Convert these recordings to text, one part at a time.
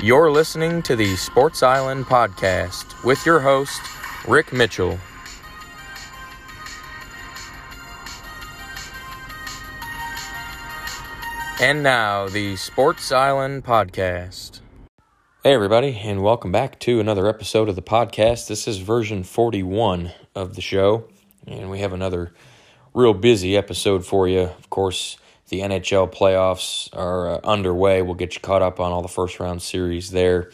You're listening to the Sports Island podcast with your host, Rick Mitchell. And now, the Sports Island podcast. Hey, everybody, and welcome back to another episode of the podcast. This is version 41 of the show, and we have another real busy episode for you. Of course, the NHL playoffs are uh, underway. We'll get you caught up on all the first round series there.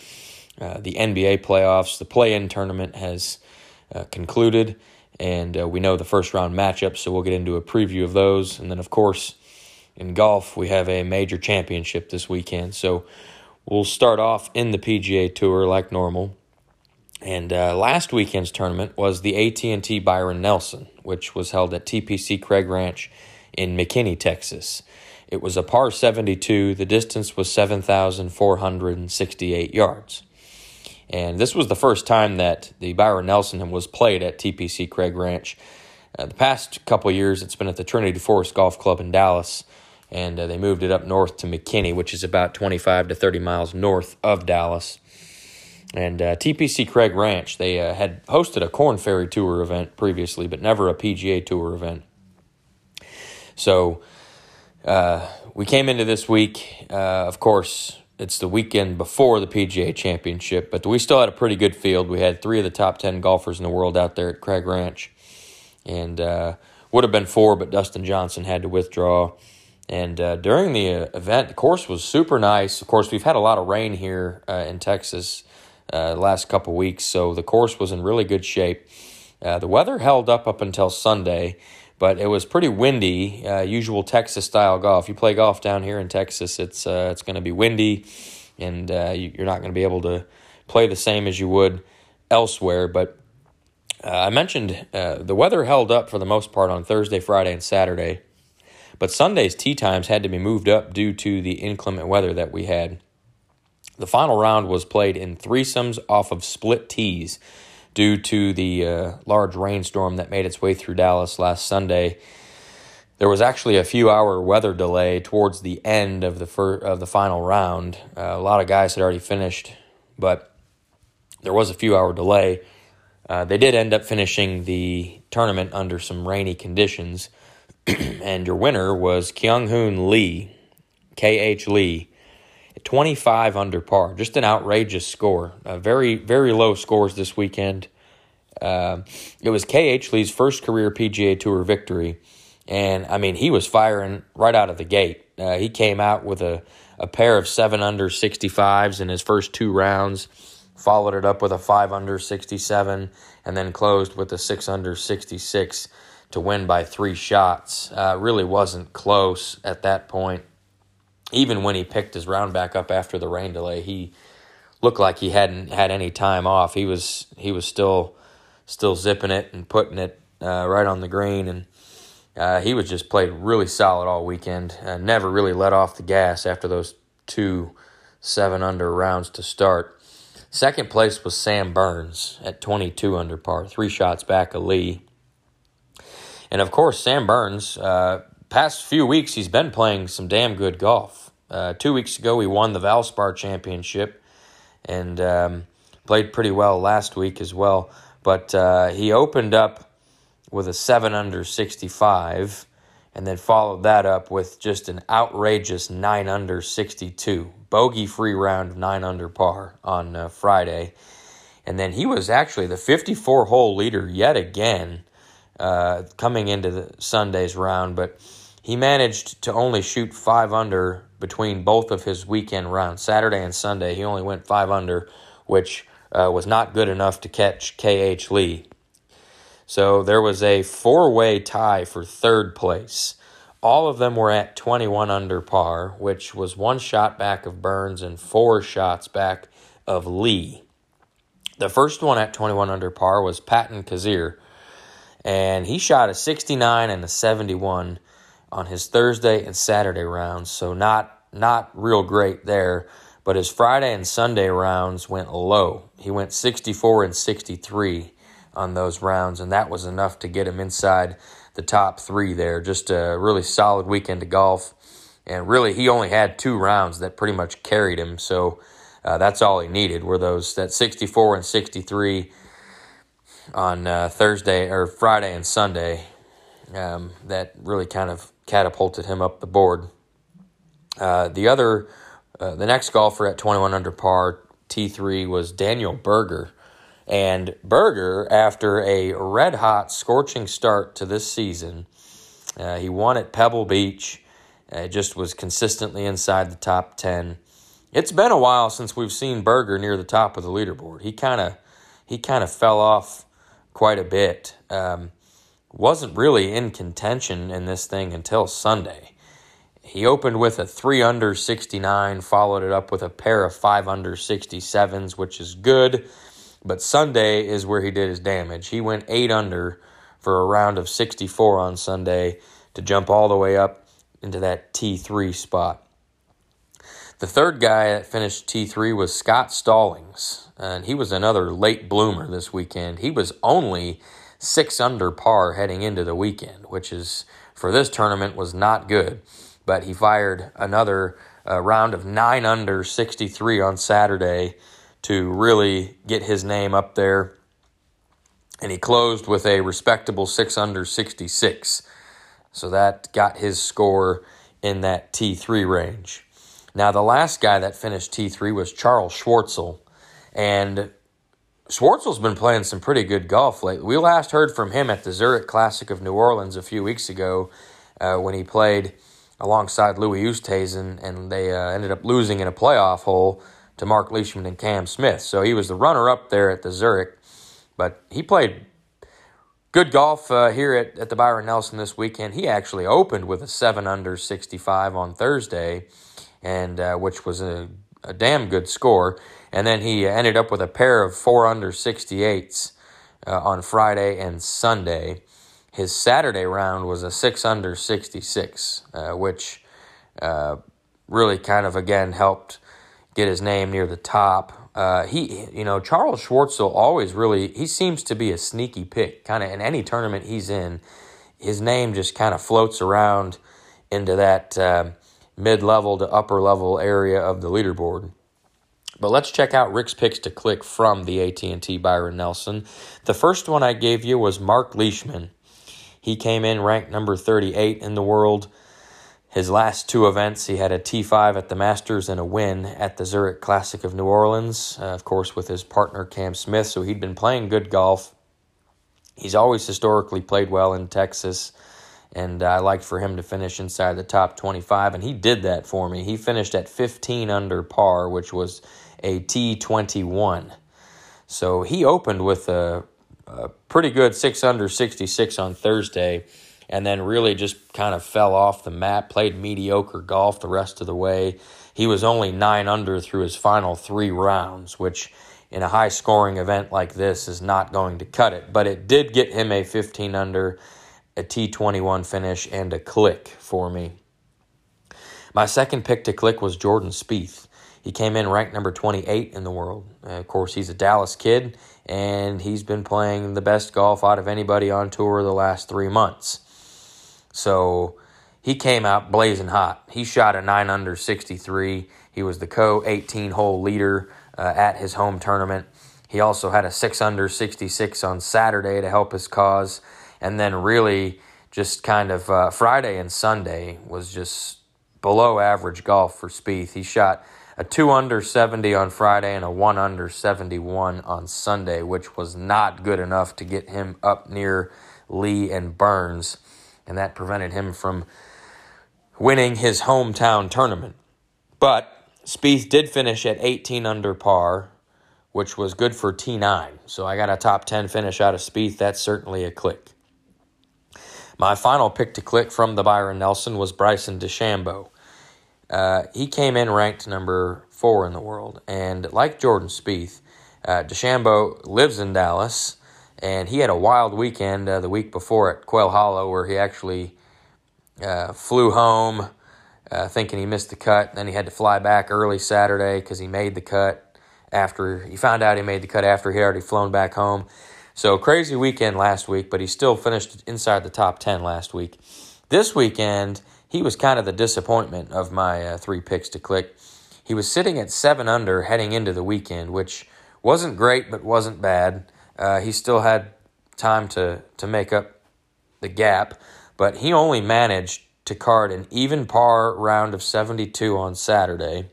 Uh, the NBA playoffs, the play in tournament has uh, concluded, and uh, we know the first round matchups, so we'll get into a preview of those. And then, of course, in golf, we have a major championship this weekend. So we'll start off in the PGA Tour like normal. And uh, last weekend's tournament was the AT&T Byron Nelson, which was held at TPC Craig Ranch in McKinney, Texas. It was a par 72. The distance was 7,468 yards. And this was the first time that the Byron Nelson was played at TPC Craig Ranch. Uh, the past couple years, it's been at the Trinity Forest Golf Club in Dallas, and uh, they moved it up north to McKinney, which is about 25 to 30 miles north of Dallas. And uh, TPC Craig Ranch, they uh, had hosted a Corn Ferry Tour event previously, but never a PGA Tour event. So uh, we came into this week, uh, of course, it's the weekend before the PGA Championship, but we still had a pretty good field. We had three of the top 10 golfers in the world out there at Craig Ranch, and uh, would have been four, but Dustin Johnson had to withdraw. And uh, during the uh, event, the course was super nice. Of course, we've had a lot of rain here uh, in Texas uh, last couple weeks, so the course was in really good shape. Uh, the weather held up up until Sunday, but it was pretty windy. Uh, usual Texas style golf. You play golf down here in Texas, it's uh, it's going to be windy, and uh, you're not going to be able to play the same as you would elsewhere. But uh, I mentioned uh, the weather held up for the most part on Thursday, Friday, and Saturday. But Sunday's tee times had to be moved up due to the inclement weather that we had. The final round was played in threesomes off of split tees due to the uh, large rainstorm that made its way through Dallas last Sunday. There was actually a few hour weather delay towards the end of the fir- of the final round. Uh, a lot of guys had already finished, but there was a few hour delay. Uh, they did end up finishing the tournament under some rainy conditions, and your winner was Kyung Hoon Lee, K.H. Lee, 25 under par. Just an outrageous score. Uh, very, very low scores this weekend. Uh, it was KH Lee's first career PGA Tour victory. And, I mean, he was firing right out of the gate. Uh, he came out with a, a pair of 7 under 65s in his first two rounds, followed it up with a 5 under 67, and then closed with a 6 under 66 to win by three shots. Uh, really wasn't close at that point even when he picked his round back up after the rain delay, he looked like he hadn't had any time off. He was he was still still zipping it and putting it uh, right on the green, and uh, he was just played really solid all weekend. Uh, never really let off the gas after those two seven under rounds to start. Second place was Sam Burns at 22 under par, three shots back of Lee. And of course, Sam Burns, uh, past few weeks, he's been playing some damn good golf. Uh, two weeks ago, he won the Valspar Championship and um, played pretty well last week as well. But uh, he opened up with a 7 under 65 and then followed that up with just an outrageous 9 under 62. Bogey free round of 9 under par on uh, Friday. And then he was actually the 54 hole leader yet again uh, coming into the Sunday's round. But he managed to only shoot five under between both of his weekend rounds, Saturday and Sunday. He only went five under, which uh, was not good enough to catch KH Lee. So there was a four way tie for third place. all of them were at 21 under par, which was one shot back of Burns and four shots back of Lee. The first one at 21 under par was Patton Kizzire, and he shot a 69 and a 71 on his Thursday and Saturday rounds, so not not real great there. But his Friday and Sunday rounds went low. He went 64 and 63 on those rounds, and that was enough to get him inside the top three there. Just a really solid weekend of golf. And really, he only had two rounds that pretty much carried him. So uh, that's all he needed were those that 64 and 63 on uh, Thursday or Friday and Sunday. Um, that really kind of catapulted him up the board. Uh, the other, uh, the next golfer at 21 under par, T3, was Daniel Berger. And Berger, after a red hot, scorching start to this season, uh, he won at Pebble Beach. Uh, just was consistently inside the top 10. It's been a while since we've seen Berger near the top of the leaderboard. He kind of he kind of fell off quite a bit. Um, wasn't really in contention in this thing until Sunday. He opened with a 3 under 69, followed it up with a pair of 5 under 67s, which is good. But Sunday is where he did his damage. He went 8 under for a round of 64 on Sunday to jump all the way up into that T3 spot. The third guy that finished T3 was Scott Stallings, and he was another late bloomer this weekend. He was only 6 under par heading into the weekend, which is for this tournament was not good, but he fired another uh, round of 9 under 63 on Saturday to really get his name up there. And he closed with a respectable 6 under 66. So that got his score in that T3 range. Now, the last guy that finished T3 was Charles Schwartzel. And Schwartzel's been playing some pretty good golf lately. We last heard from him at the Zurich Classic of New Orleans a few weeks ago uh, when he played alongside Louis Oosthuizen, and they uh, ended up losing in a playoff hole to Mark Leishman and Cam Smith. So he was the runner up there at the Zurich, but he played good golf uh, here at, at the Byron Nelson this weekend. He actually opened with a 7 under 65 on Thursday, and uh, which was a, a damn good score. And then he ended up with a pair of 4 under 68s uh, on Friday and Sunday. His Saturday round was a 6 under 66, uh, which uh, really kind of again helped get his name near the top. Uh, he, you know, Charles Schwartzel always really he seems to be a sneaky pick. Kind of in any tournament he's in, his name just kind of floats around into that uh, mid-level to upper level area of the leaderboard. But let's check out Rick's picks to click from the AT&T Byron Nelson. The first one I gave you was Mark Leishman. He came in ranked number 38 in the world. His last two events, he had a T5 at the Masters and a win at the Zurich Classic of New Orleans, uh, of course, with his partner Cam Smith. So he'd been playing good golf. He's always historically played well in Texas, and I liked for him to finish inside the top 25, and he did that for me. He finished at 15 under par, which was a T21. So he opened with a, a pretty good 6 under 66 on Thursday and then really just kind of fell off the map, played mediocre golf the rest of the way. He was only nine under through his final three rounds, which in a high scoring event like this is not going to cut it. But it did get him a 15 under, a T21 finish, and a click for me. My second pick to click was Jordan Spieth. He came in ranked number 28 in the world. Uh, of course, he's a Dallas kid, and he's been playing the best golf out of anybody on tour the last three months. So he came out blazing hot. He shot a 9 under 63. He was the co 18 hole leader uh, at his home tournament. He also had a 6 under 66 on Saturday to help his cause. And then, really, just kind of uh, Friday and Sunday was just below average golf for Spieth. He shot a 2 under 70 on Friday and a 1 under 71 on Sunday, which was not good enough to get him up near Lee and Burns and that prevented him from winning his hometown tournament. But Spieth did finish at 18 under par, which was good for T9. So I got a top 10 finish out of Spieth. That's certainly a click. my final pick to click from the Byron Nelson was Bryson DeChambeau. Uh, he came in ranked number four in the world, and like Jordan Spieth, uh, DeChambeau lives in Dallas, and he had a wild weekend uh, the week before at Quail Hollow where he actually uh, flew home uh, thinking he missed the cut. Then he had to fly back early Saturday because he made the cut after he found out he made the cut after he had already flown back home. So crazy weekend last week, but he still finished inside the top 10 last week. This weekend, he was kind of the disappointment of my uh, three picks to click. He was sitting at seven under heading into the weekend, which wasn't great, but wasn't bad. Uh, he still had time to, to make up the gap, but he only managed to card an even par round of 72 on Saturday,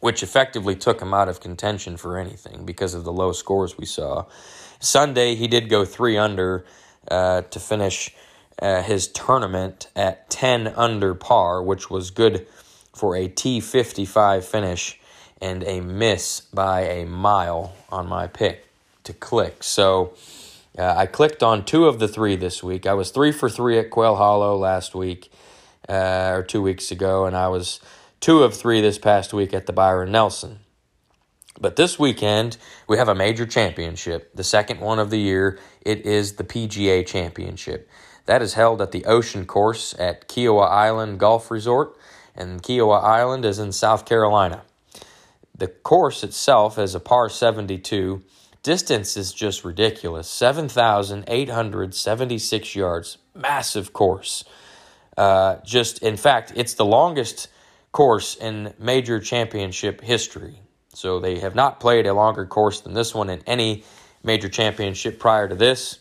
which effectively took him out of contention for anything because of the low scores we saw. Sunday, he did go three under uh, to finish uh, his tournament at 10 under par, which was good for a T55 finish and a miss by a mile on my pick to click. So uh, I clicked on two of the three this week. I was three for three at Quail Hollow last week uh, or two weeks ago, and I was two of three this past week at the Byron Nelson. But this weekend, we have a major championship, the second one of the year. It is the PGA Championship. That is held at the Ocean Course at Kiawah Island Golf Resort, and Kiawah Island is in South Carolina. The course itself is a par 72. Distance is just ridiculous 7,876 yards. Massive course. Uh, just, in fact, it's the longest course in major championship history. So they have not played a longer course than this one in any major championship prior to this.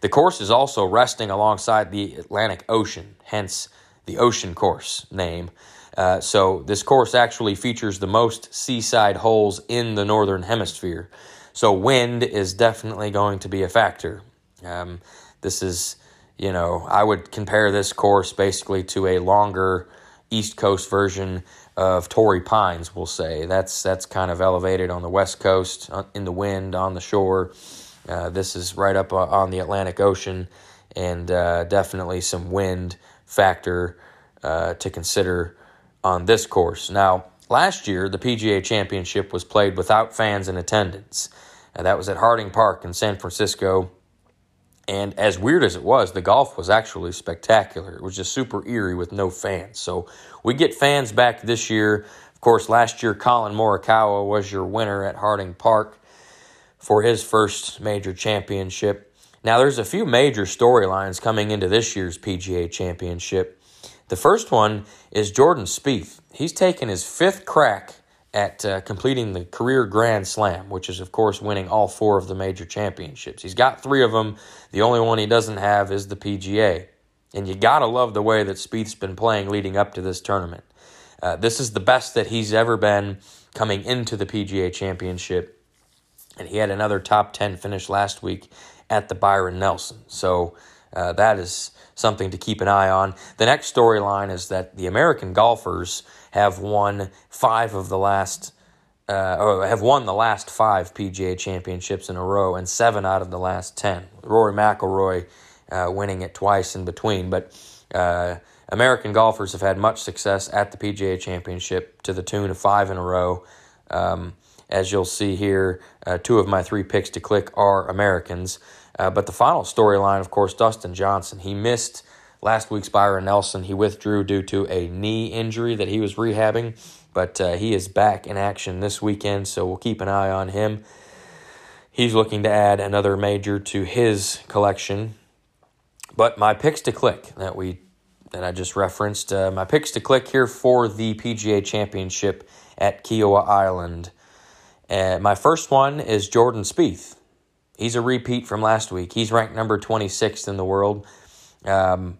The course is also resting alongside the Atlantic Ocean, hence the Ocean Course name. Uh, so this course actually features the most seaside holes in the northern hemisphere. So wind is definitely going to be a factor. Um, this is you know, I would compare this course basically to a longer East Coast version of Torrey Pines. We'll say that's that's kind of elevated on the West Coast uh, in the wind on the shore. Uh, this is right up on the Atlantic Ocean, and uh, definitely some wind factor uh, to consider on this course. Now, last year the PGA Championship was played without fans in attendance. Uh, that was at Harding Park in San Francisco. And as weird as it was, the golf was actually spectacular. It was just super eerie with no fans. So we get fans back this year. Of course, last year Collin Morikawa was your winner at Harding Park for his first major championship. Now, there's a few major storylines coming into this year's PGA Championship. The first one is Jordan Spieth. He's taken his fifth crack at uh, completing the career Grand Slam, which is, of course, winning all four of the major championships. He's got three of them. The only one he doesn't have is the PGA. And you got to love the way that Spieth's been playing leading up to this tournament. Uh, this is the best that he's ever been coming into the PGA Championship. And he had another top 10 finish last week at the Byron Nelson. So uh, that is something to keep an eye on. The next storyline is that the American golfers have won five of the last, uh, or have won the last five PGA championships in a row, and seven out of the last ten. Rory McIlroy uh, winning it twice in between, but uh, American golfers have had much success at the PGA Championship to the tune of five in a row. Um, as you'll see here, uh, two of my three picks to click are Americans. Uh, but the final storyline, of course, Dustin Johnson. He missed Last week's Byron Nelson, he withdrew due to a knee injury that he was rehabbing, but uh, he is back in action this weekend, so we'll keep an eye on him. He's looking to add another major to his collection. But my picks to click that we that I just referenced, uh, my picks to click here for the PGA Championship at Kiawah Island. Uh, my first one is Jordan Spieth. He's a repeat from last week. He's ranked number 26th in the world. Um,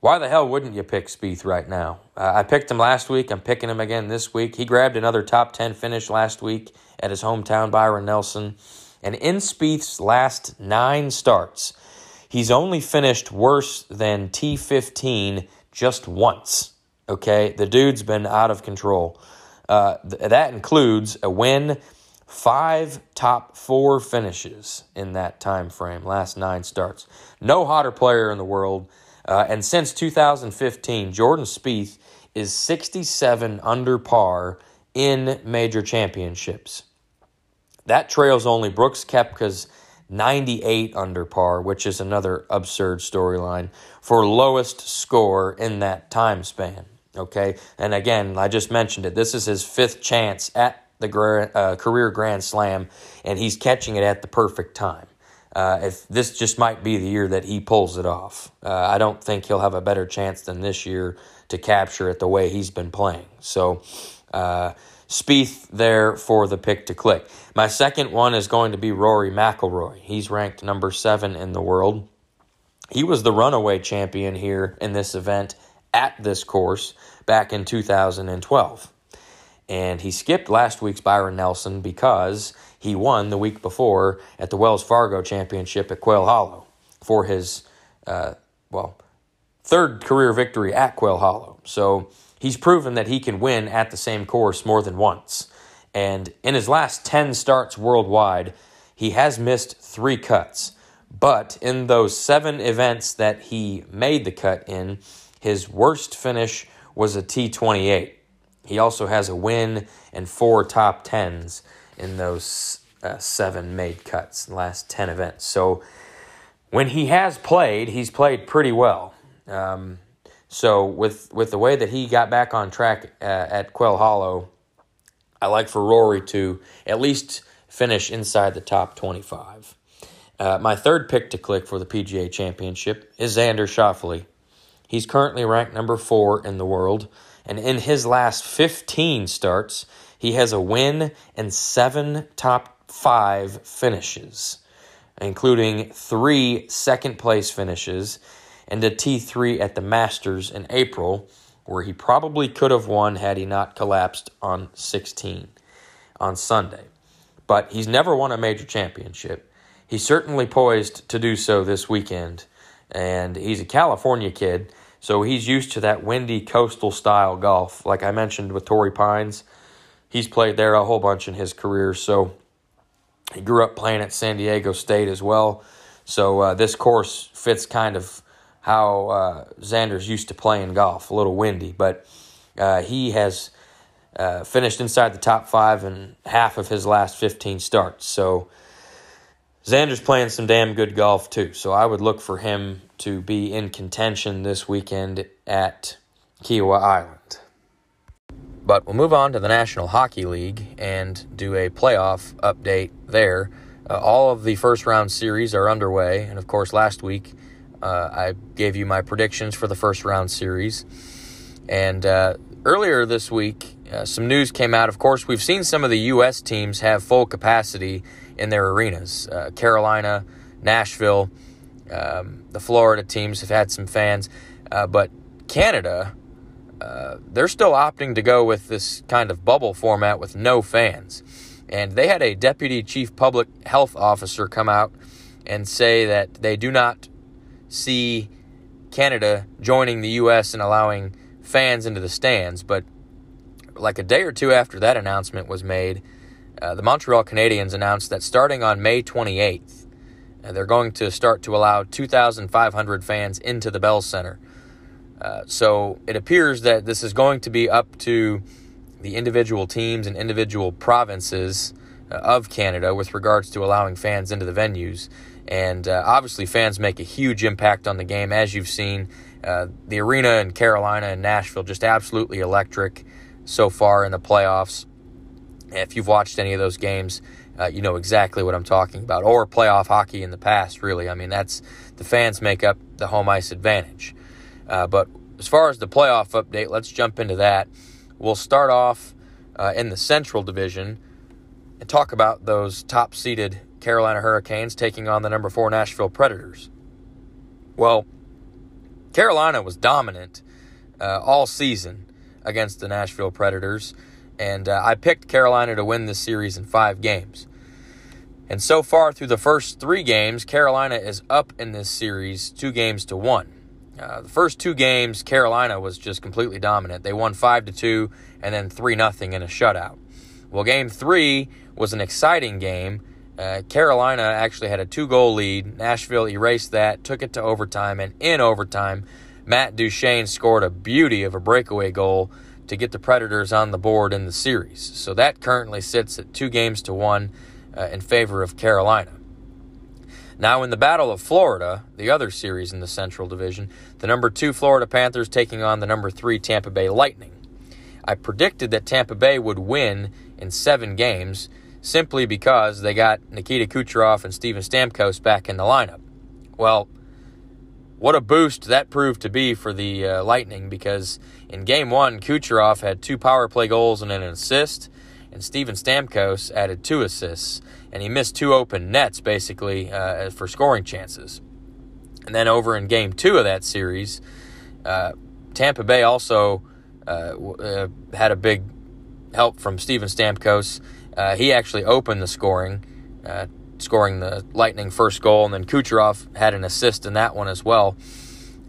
why the hell wouldn't you pick Spieth right now? Uh, I picked him last week. I'm picking him again this week. He grabbed another top 10 finish last week at his hometown, Byron Nelson. And in Spieth's last nine starts, he's only finished worse than T15 just once. Okay, the dude's been out of control. Uh, th- that includes a win five top four finishes in that time frame, last nine starts. No hotter player in the world. Uh, and since 2015, Jordan Spieth is 67 under par in major championships. That trails only Brooks Koepka's 98 under par, which is another absurd storyline, for lowest score in that time span. Okay, and again, I just mentioned it. This is his fifth chance at the uh, career Grand Slam, and he's catching it at the perfect time. Uh, if this just might be the year that he pulls it off, uh, I don't think he'll have a better chance than this year to capture it the way he's been playing. So, uh, Spieth there for the pick to click. My second one is going to be Rory McIlroy. He's ranked number seven in the world. He was the runaway champion here in this event at this course back in 2012. And he skipped last week's Byron Nelson because he won the week before at the Wells Fargo Championship at Quail Hollow for his, uh, well, third career victory at Quail Hollow. So he's proven that he can win at the same course more than once. And in his last 10 starts worldwide, he has missed three cuts. But in those seven events that he made the cut in, his worst finish was a T28. He also has a win and four top tens in those uh, seven made cuts, in the last 10 events. So when he has played, he's played pretty well. Um, so with with the way that he got back on track uh, at Quail Hollow, I like for Rory to at least finish inside the top 25. Uh, my third pick to click for the PGA Championship is Xander Schauffele. He's currently ranked number four in the world, and in his last 15 starts, he has a win and seven top five finishes, including three second place finishes and a T3 at the Masters in April, where he probably could have won had he not collapsed on 16 on Sunday. But he's never won a major championship. He's certainly poised to do so this weekend, and he's a California kid, so he's used to that windy coastal style golf. Like I mentioned with Torrey Pines, he's played there a whole bunch in his career, so he grew up playing at San Diego State as well. So uh, this course fits kind of how uh, Xander's used to playing golf, a little windy, but uh, he has uh, finished inside the top five in half of his last 15 starts. So Xander's playing some damn good golf too. So I would look for him to be in contention this weekend at Kiawah Island. But we'll move on to the National Hockey League and do a playoff update there. Uh, all of the first round series are underway, and of course, last week uh, I gave you my predictions for the first round series. And uh, earlier this week, uh, some news came out. Of course, we've seen some of the U.S. teams have full capacity in their arenas. Uh, Carolina, Nashville, um, the Florida teams have had some fans. Uh, but Canada, uh, they're still opting to go with this kind of bubble format with no fans. And they had a deputy chief public health officer come out and say that they do not see Canada joining the U.S. and allowing fans into the stands. But like a day or two after that announcement was made, uh, the Montreal Canadiens announced that starting on May 28th, uh, they're going to start to allow 2,500 fans into the Bell Center. Uh, so it appears that this is going to be up to the individual teams and individual provinces uh, of Canada with regards to allowing fans into the venues. And uh, obviously, fans make a huge impact on the game, as you've seen. The arena in Carolina and Nashville just absolutely electric so far in the playoffs. If you've watched any of those games, uh, you know exactly what I'm talking about. Or playoff hockey in the past, really. I mean, that's the fans make up the home ice advantage. Uh, but as far as the playoff update, let's jump into that. We'll start off uh, in the Central Division and talk about those top seeded Carolina Hurricanes taking on the number four Nashville Predators. Well, Carolina was dominant uh, all season against the Nashville Predators, and uh, I picked Carolina to win this series in five games. And so far through the first three games, Carolina is up in this series two games to one. Uh, the first two games, Carolina was just completely dominant. They won five to two, and then three nothing in a shutout. Well, game three was an exciting game. Uh, Carolina actually had a two goal lead. Nashville erased that, took it to overtime, and in overtime, Matt Duchene scored a beauty of a breakaway goal to get the Predators on the board in the series. So that currently sits at two games to one uh, in favor of Carolina. Now, in the Battle of Florida, the other series in the Central Division, the number two Florida Panthers taking on the number three Tampa Bay Lightning. I predicted that Tampa Bay would win in seven games simply because they got Nikita Kucherov and Steven Stamkos back in the lineup. Well, what a boost that proved to be for the uh, Lightning because in game one, Kucherov had two power play goals and an assist, and Steven Stamkos added two assists, and he missed two open nets basically uh, for scoring chances. And then over in game two of that series, uh, Tampa Bay also uh, uh, had a big help from Steven Stamkos. Uh, he actually opened the scoring scoring the Lightning first goal, and then Kucherov had an assist in that one as well.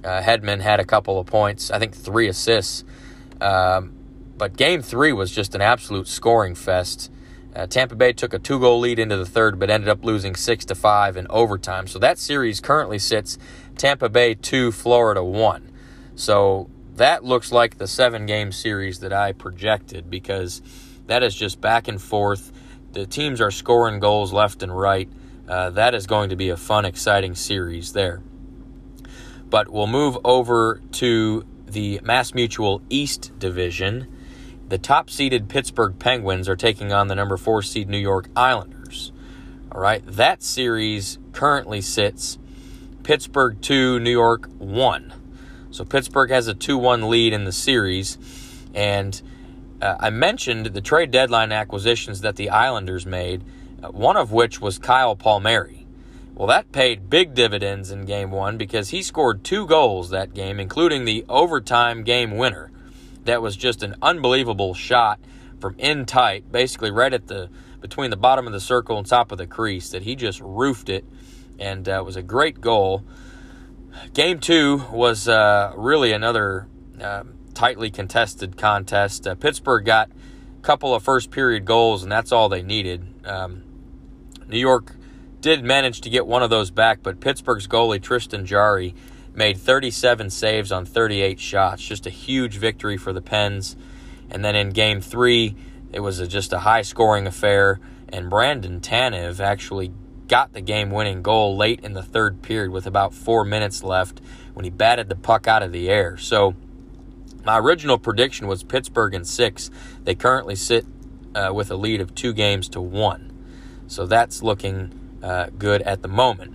Uh, Hedman had a couple of points, I think three assists. Um, but game three was just an absolute scoring fest. Uh, Tampa Bay took a two goal lead into the third, but ended up losing six to five in overtime. So that series currently sits Tampa Bay two, Florida one. So that looks like the seven game series that I projected because that is just back and forth the teams are scoring goals left and right. Uh, that is going to be a fun, exciting series there. But we'll move over to the Mass Mutual East Division. The top seeded Pittsburgh Penguins are taking on the number four seed New York Islanders. All right, that series currently sits Pittsburgh 2, New York 1. So Pittsburgh has a 2 1 lead in the series. And uh, I mentioned the trade deadline acquisitions that the Islanders made, uh, one of which was Kyle Palmieri. Well, that paid big dividends in game one because he scored two goals that game, including the overtime game winner. That was just an unbelievable shot from in tight, basically right at the between the bottom of the circle and top of the crease, that he just roofed it, and uh, was a great goal. Game two was uh, really another uh, tightly contested contest. Uh, Pittsburgh got a couple of first period goals, and that's all they needed. Um, New York did manage to get one of those back, but Pittsburgh's goalie, Tristan Jarry, made 37 saves on 38 shots. Just a huge victory for the Pens. And then in game three, it was a, just a high scoring affair, and Brandon Tanev actually got the game winning goal late in the third period with about four minutes left when he batted the puck out of the air. So, my original prediction was Pittsburgh in six. They currently sit uh, with a lead of two games to one. So that's looking uh, good at the moment.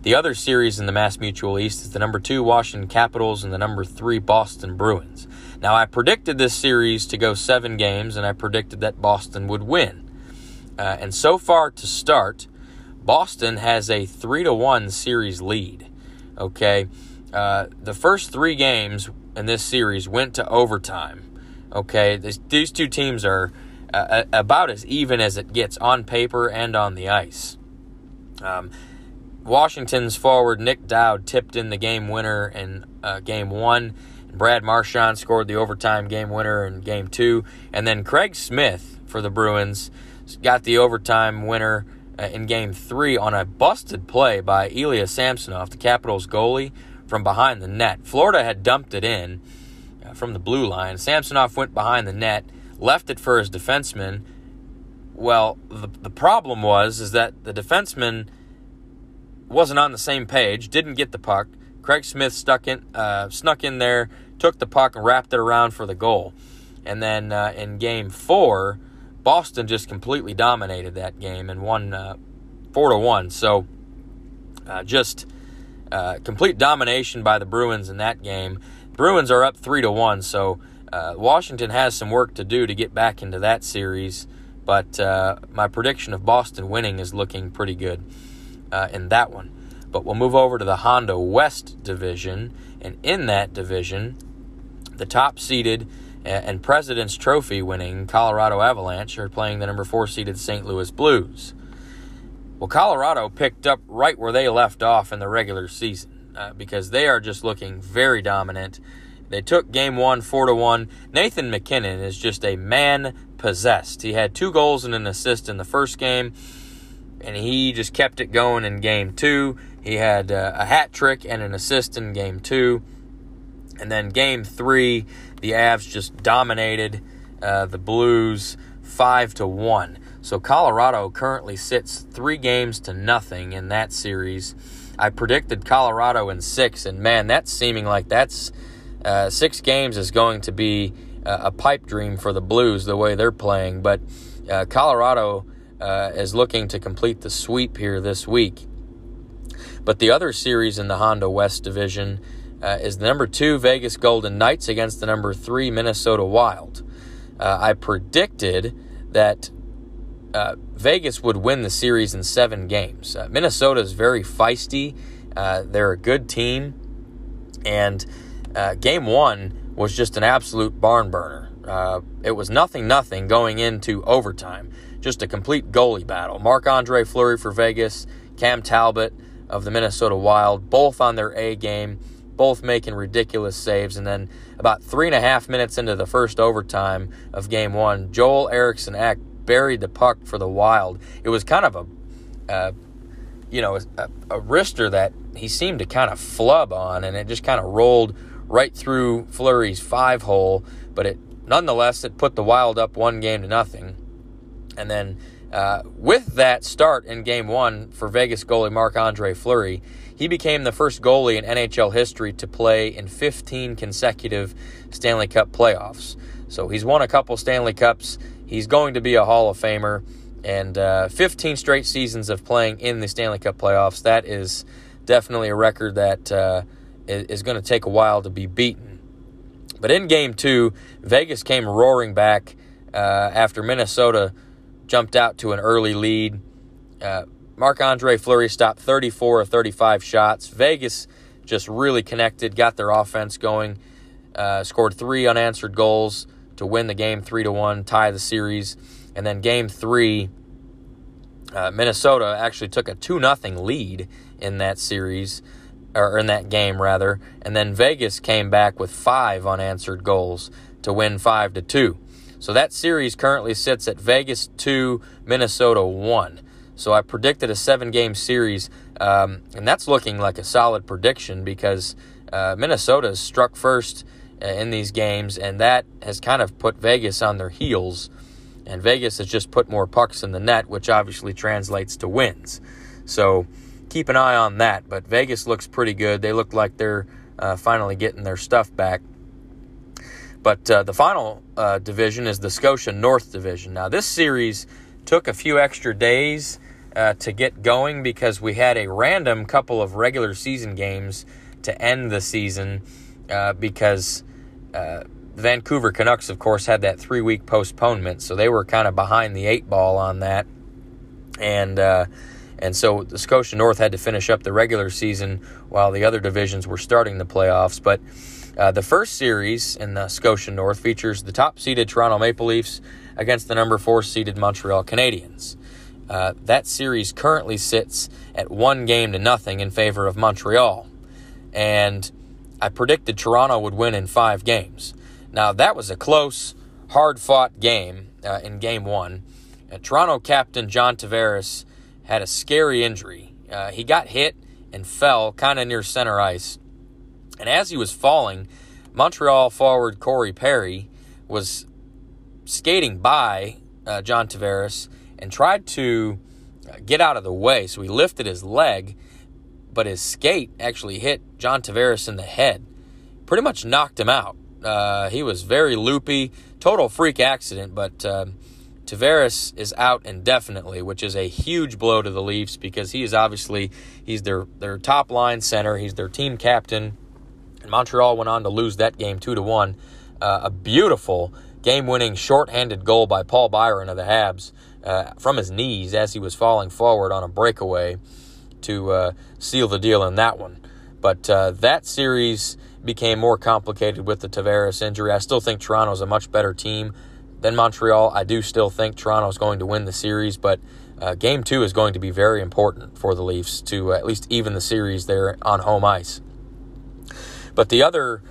The other series in the Mass Mutual East is the number two Washington Capitals and the number three Boston Bruins. Now, I predicted this series to go seven games, and I predicted that Boston would win. Uh, and so far to start, Boston has a three to one series lead. Okay, uh, the first three games in this series went to overtime. Okay, this, these two teams are uh, about as even as it gets on paper and on the ice. Um, Washington's forward Nick Dowd tipped in the game winner in uh, game one. Brad Marchand scored the overtime game winner in game two. And then Craig Smith for the Bruins got the overtime winner uh, in game three on a busted play by Ilya Samsonov, the Capitals goalie, from behind the net. Florida had dumped it in uh, from the blue line. Samsonov went behind the net, left it for his defenseman. Well, the, the problem was is that the defenseman wasn't on the same page, didn't get the puck. Craig Smith stuck in, uh, snuck in there, took the puck and wrapped it around for the goal. And then uh, in game four, Boston just completely dominated that game and won uh, four to one. So uh, just uh, complete domination by the Bruins in that game. Bruins are up three to one, so uh, Washington has some work to do to get back into that series. But uh, my prediction of Boston winning is looking pretty good uh, in that one. But we'll move over to the Honda West division, and in that division, the top seeded and President's Trophy winning Colorado Avalanche are playing the number four seeded St. Louis Blues. Well, Colorado picked up right where they left off in the regular season uh, because they are just looking very dominant. They took game one four to one. Nathan MacKinnon is just a man possessed. He had two goals and an assist in the first game, and he just kept it going in game two. He had uh, a hat trick and an assist in game two. And then game three, the Avs just dominated uh, the Blues five to one. So Colorado currently sits three games to nothing in that series. I predicted Colorado in six, and man, that's seeming like that's uh, six games is going to be uh, a pipe dream for the Blues the way they're playing. But uh, Colorado uh, is looking to complete the sweep here this week. But the other series in the Honda West Division uh, is the number two Vegas Golden Knights against the number three Minnesota Wild. Uh, I predicted that uh, Vegas would win the series in seven games. Uh, Minnesota is very feisty. Uh, they're a good team. And uh, game one was just an absolute barn burner. Uh, it was nothing, nothing going into overtime. Just a complete goalie battle. Marc Andre Fleury for Vegas, Cam Talbot of the Minnesota Wild, both on their A game, both making ridiculous saves. And then about three and a half minutes into the first overtime of game one, Joel Eriksson Ek buried the puck for the Wild. It was kind of a, you know, a, a wrister that he seemed to kind of flub on, and it just kind of rolled right through Fleury's five hole. But it nonetheless it put the Wild up one game to nothing, and then. Uh, with that start in game one for Vegas goalie Marc Andre Fleury, he became the first goalie in NHL history to play in 15 consecutive Stanley Cup playoffs. So he's won a couple Stanley Cups. He's going to be a Hall of Famer. And uh, 15 straight seasons of playing in the Stanley Cup playoffs, that is definitely a record that uh, is going to take a while to be beaten. But in game two, Vegas came roaring back uh, after Minnesota jumped out to an early lead. Uh, Marc Andre Fleury stopped 34 of 35 shots. Vegas just really connected, got their offense going, uh, scored three unanswered goals to win the game three to one, tie the series, and then game three, uh, Minnesota actually took a two nothing lead in that series, or in that game rather, and then Vegas came back with five unanswered goals to win five to two. So that series currently sits at Vegas two, Minnesota one. So I predicted a seven game series, um, and that's looking like a solid prediction because uh, Minnesota struck first in these games, and that has kind of put Vegas on their heels. And Vegas has just put more pucks in the net, which obviously translates to wins. So keep an eye on that. But Vegas looks pretty good. They look like they're uh, finally getting their stuff back. But uh, the final uh, division is the Scotia North Division. Now, this series took a few extra days uh, to get going because we had a random couple of regular season games to end the season uh, because uh, Vancouver Canucks, of course, had that three week postponement, so they were kind of behind the eight ball on that, and uh, and so the Scotia North had to finish up the regular season while the other divisions were starting the playoffs. But uh, the first series in the Scotia North features the top seeded Toronto Maple Leafs against the number four seeded Montreal Canadiens. Uh, that series currently sits at one game to nothing in favor of Montreal, and I predicted Toronto would win in five games. Now, that was a close, hard fought game uh, in game one. Uh, Toronto captain John Tavares had a scary injury. Uh, he got hit and fell kind of near center ice. And as he was falling, Montreal forward Corey Perry was skating by uh, John Tavares and tried to uh, get out of the way. So he lifted his leg but his skate actually hit John Tavares in the head. Pretty much knocked him out. Uh, he was very loopy, total freak accident, but uh, Tavares is out indefinitely, which is a huge blow to the Leafs because he is obviously he's their their top line center. He's their team captain. And Montreal went on to lose that game two to one. Uh, a beautiful game-winning short-handed goal by Paul Byron of the Habs uh, from his knees as he was falling forward on a breakaway to uh, seal the deal in that one. But uh, that series became more complicated with the Tavares injury. I still think Toronto is a much better team than Montreal. I do still think Toronto is going to win the series, but uh, game two is going to be very important for the Leafs to uh, at least even the series there on home ice. But the other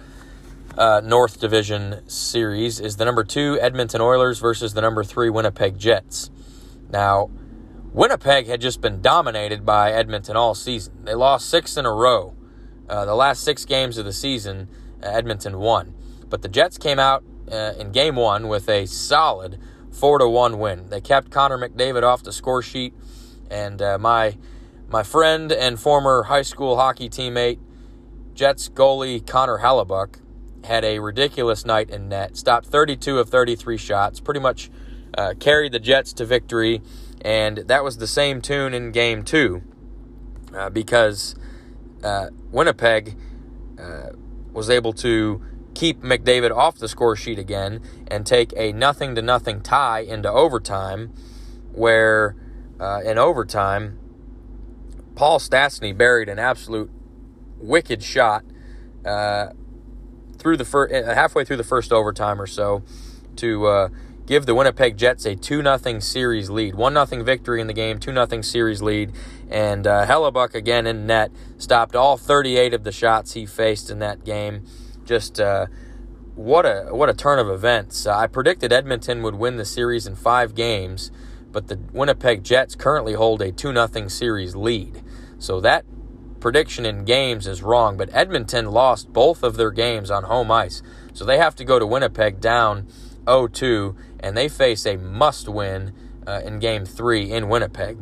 uh, North Division series is the number two Edmonton Oilers versus the number three Winnipeg Jets. Now, Winnipeg had just been dominated by Edmonton all season. They lost six in a row. Uh, the last six games of the season, uh, Edmonton won. But the Jets came out uh, in game one with a solid 4 to 1 win. They kept Connor McDavid off the score sheet, and uh, my, my friend and former high school hockey teammate, Jets goalie Connor Hellebuyck, had a ridiculous night in net, stopped 32 of 33 shots, pretty much uh, carried the Jets to victory and that was the same tune in game two uh, because uh, Winnipeg uh, was able to keep McDavid off the score sheet again and take a nothing to nothing tie into overtime, where uh, in overtime, Paul Stastny buried an absolute wicked shot uh, through the fir- halfway through the first overtime or so to give the Winnipeg Jets a 2 0 series lead. 1 0 victory in the game, 2 0 series lead. And uh, Hellebuyck again in net stopped all 38 of the shots he faced in that game. Just uh, what a what a turn of events. Uh, I predicted Edmonton would win the series in five games, but the Winnipeg Jets currently hold a 2 0 series lead. So that prediction in games is wrong, but Edmonton lost both of their games on home ice. So they have to go to Winnipeg down 0 2 and they face a must win uh, in game three in Winnipeg.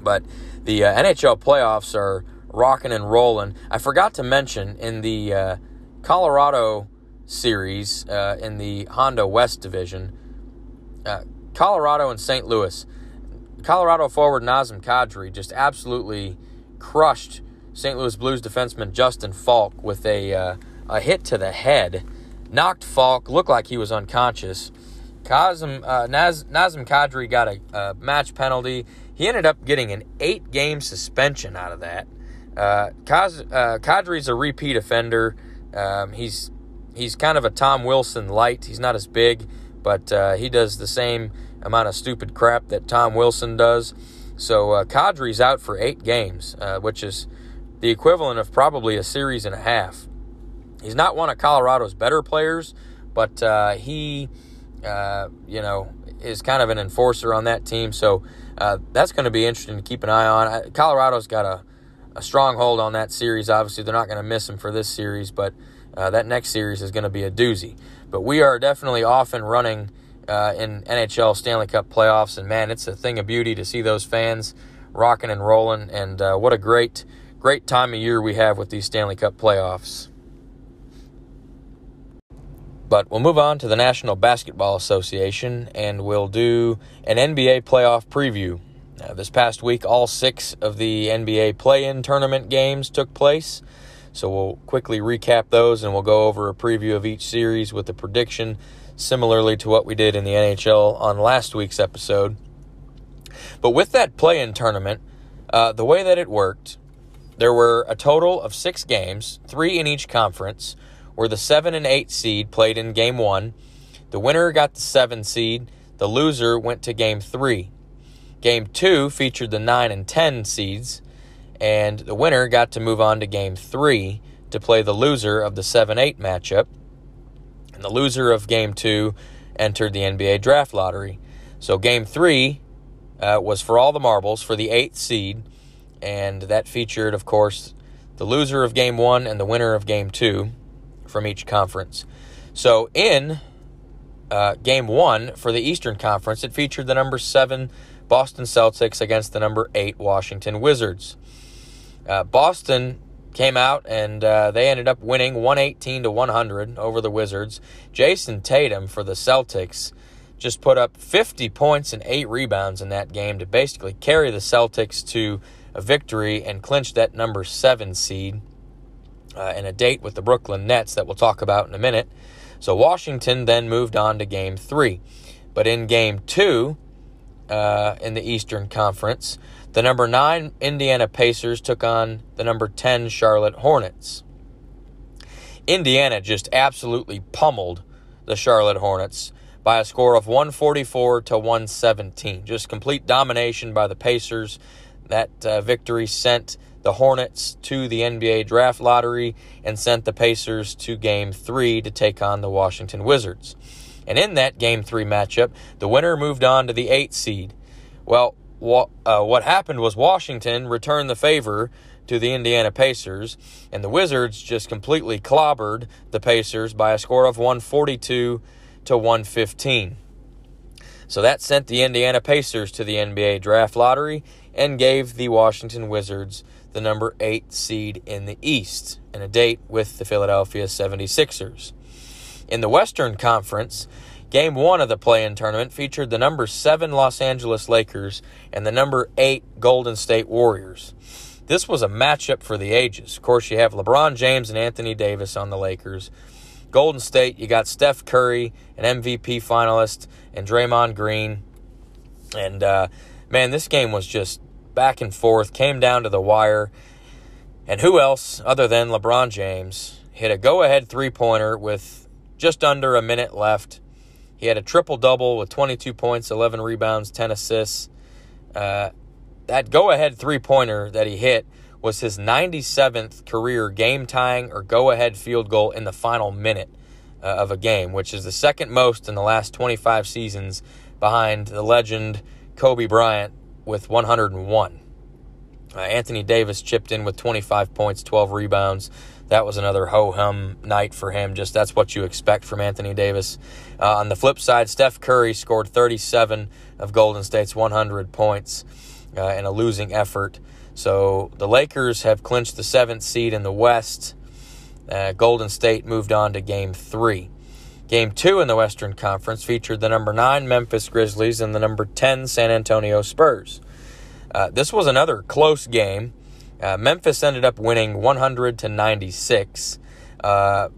But the uh, NHL playoffs are rocking and rolling. I forgot to mention in the uh, Colorado series uh, in the Honda West division, uh, Colorado and St. Louis. Colorado forward Nazem Kadri just absolutely crushed St. Louis Blues defenseman Justin Faulk with a, uh, a hit to the head. Knocked Faulk, looked like he was unconscious. Kazim, uh, Naz, Nazem Kadri got a, a, match penalty. He ended up getting an eight game suspension out of that. Uh, Kaz, uh, Kadri's a repeat offender. Um, he's he's kind of a Tom Wilson light. He's not as big, but uh, he does the same amount of stupid crap that Tom Wilson does. So uh, Kadri's out for eight games, uh, which is the equivalent of probably a series and a half. He's not one of Colorado's better players, but uh, he uh, you know, is kind of an enforcer on that team. So uh, that's going to be interesting to keep an eye on. Colorado's got a, a strong hold on that series. Obviously, they're not going to miss him for this series, but uh, that next series is going to be a doozy. But we are definitely off and running uh, in NHL Stanley Cup playoffs, and man, it's a thing of beauty to see those fans rocking and rolling. And uh, what a great, great time of year we have with these Stanley Cup playoffs. But we'll move on to the National Basketball Association and we'll do an NBA playoff preview. Uh, this past week, all six of the NBA play in tournament games took place. So we'll quickly recap those and we'll go over a preview of each series with a prediction, similarly to what we did in the NHL on last week's episode. But with that play in tournament, uh, the way that it worked, there were a total of six games, three in each conference where the 7 and 8 seed played in game 1. The winner got the 7 seed, the loser went to game 3. Game 2 featured the 9 and 10 seeds, and the winner got to move on to game 3 to play the loser of the 7 8 matchup. And the loser of game 2 entered the NBA draft lottery. So game 3 uh, was for all the marbles for the 8th seed, and that featured, of course, the loser of game 1 and the winner of game 2 from each conference. So in uh, game one for the Eastern Conference, it featured the number seven Boston Celtics against the number eight Washington Wizards. Uh, Boston came out and uh, they ended up winning 118 to 100 over the Wizards. Jayson Tatum for the Celtics just put up 50 points and eight rebounds in that game to basically carry the Celtics to a victory and clinch that number seven seed uh, and a date with the Brooklyn Nets that we'll talk about in a minute. So Washington then moved on to game three. But in game two, uh, in the Eastern Conference, the number nine Indiana Pacers took on the number 10 Charlotte Hornets. Indiana just absolutely pummeled the Charlotte Hornets by a score of 144 to 117. Just complete domination by the Pacers. That uh, victory sent the Hornets to the NBA draft lottery and sent the Pacers to game three to take on the Washington Wizards. And in that game three matchup, the winner moved on to the eighth seed. Well, what, uh, what happened was Washington returned the favor to the Indiana Pacers, and the Wizards just completely clobbered the Pacers by a score of 142 to 115. So that sent the Indiana Pacers to the NBA draft lottery and gave the Washington Wizards the number 8 seed in the East and a date with the Philadelphia 76ers. In the Western Conference, Game 1 of the play-in tournament featured the number 7 Los Angeles Lakers and the number 8 Golden State Warriors. This was a matchup for the ages. Of course, you have LeBron James and Anthony Davis on the Lakers. Golden State, you got Steph Curry, an MVP finalist, and Draymond Green. And uh, man, this game was just back and forth, came down to the wire. And who else other than LeBron James hit a go ahead three pointer with just under a minute left? He had a triple double with 22 points, 11 rebounds, 10 assists. Uh, that go ahead three pointer that he hit was his 97th career game tying or go ahead field goal in the final minute uh, of a game, which is the second most in the last 25 seasons behind the legend Kobe Bryant with 101. Uh, Anthony Davis chipped in with 25 points, 12 rebounds. That was another ho hum night for him. Just that's what you expect from Anthony Davis. Uh, on the flip side, Steph Curry scored 37 of Golden State's 100 points uh, in a losing effort. So the Lakers have clinched the seventh seed in the West. Uh, Golden State moved on to game three. Game two in the Western Conference featured the number nine Memphis Grizzlies and the number 10 San Antonio Spurs. Uh, this was another close game. Uh, Memphis ended up winning 100 to 96. Uh,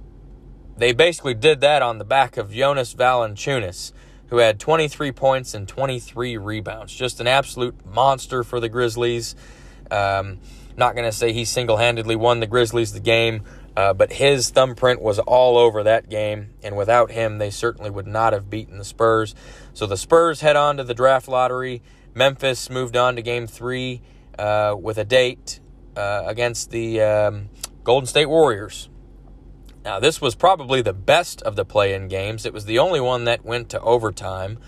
they basically did that on the back of Jonas Valanciunas, who had 23 points and 23 rebounds. Just an absolute monster for the Grizzlies. Um, not going to say he single handedly won the Grizzlies the game, uh, but his thumbprint was all over that game, and without him, they certainly would not have beaten the Spurs. So the Spurs head on to the draft lottery. Memphis moved on to game three uh, with a date uh, against the um, Golden State Warriors. Now, this was probably the best of the play in games. It was the only one that went to overtime.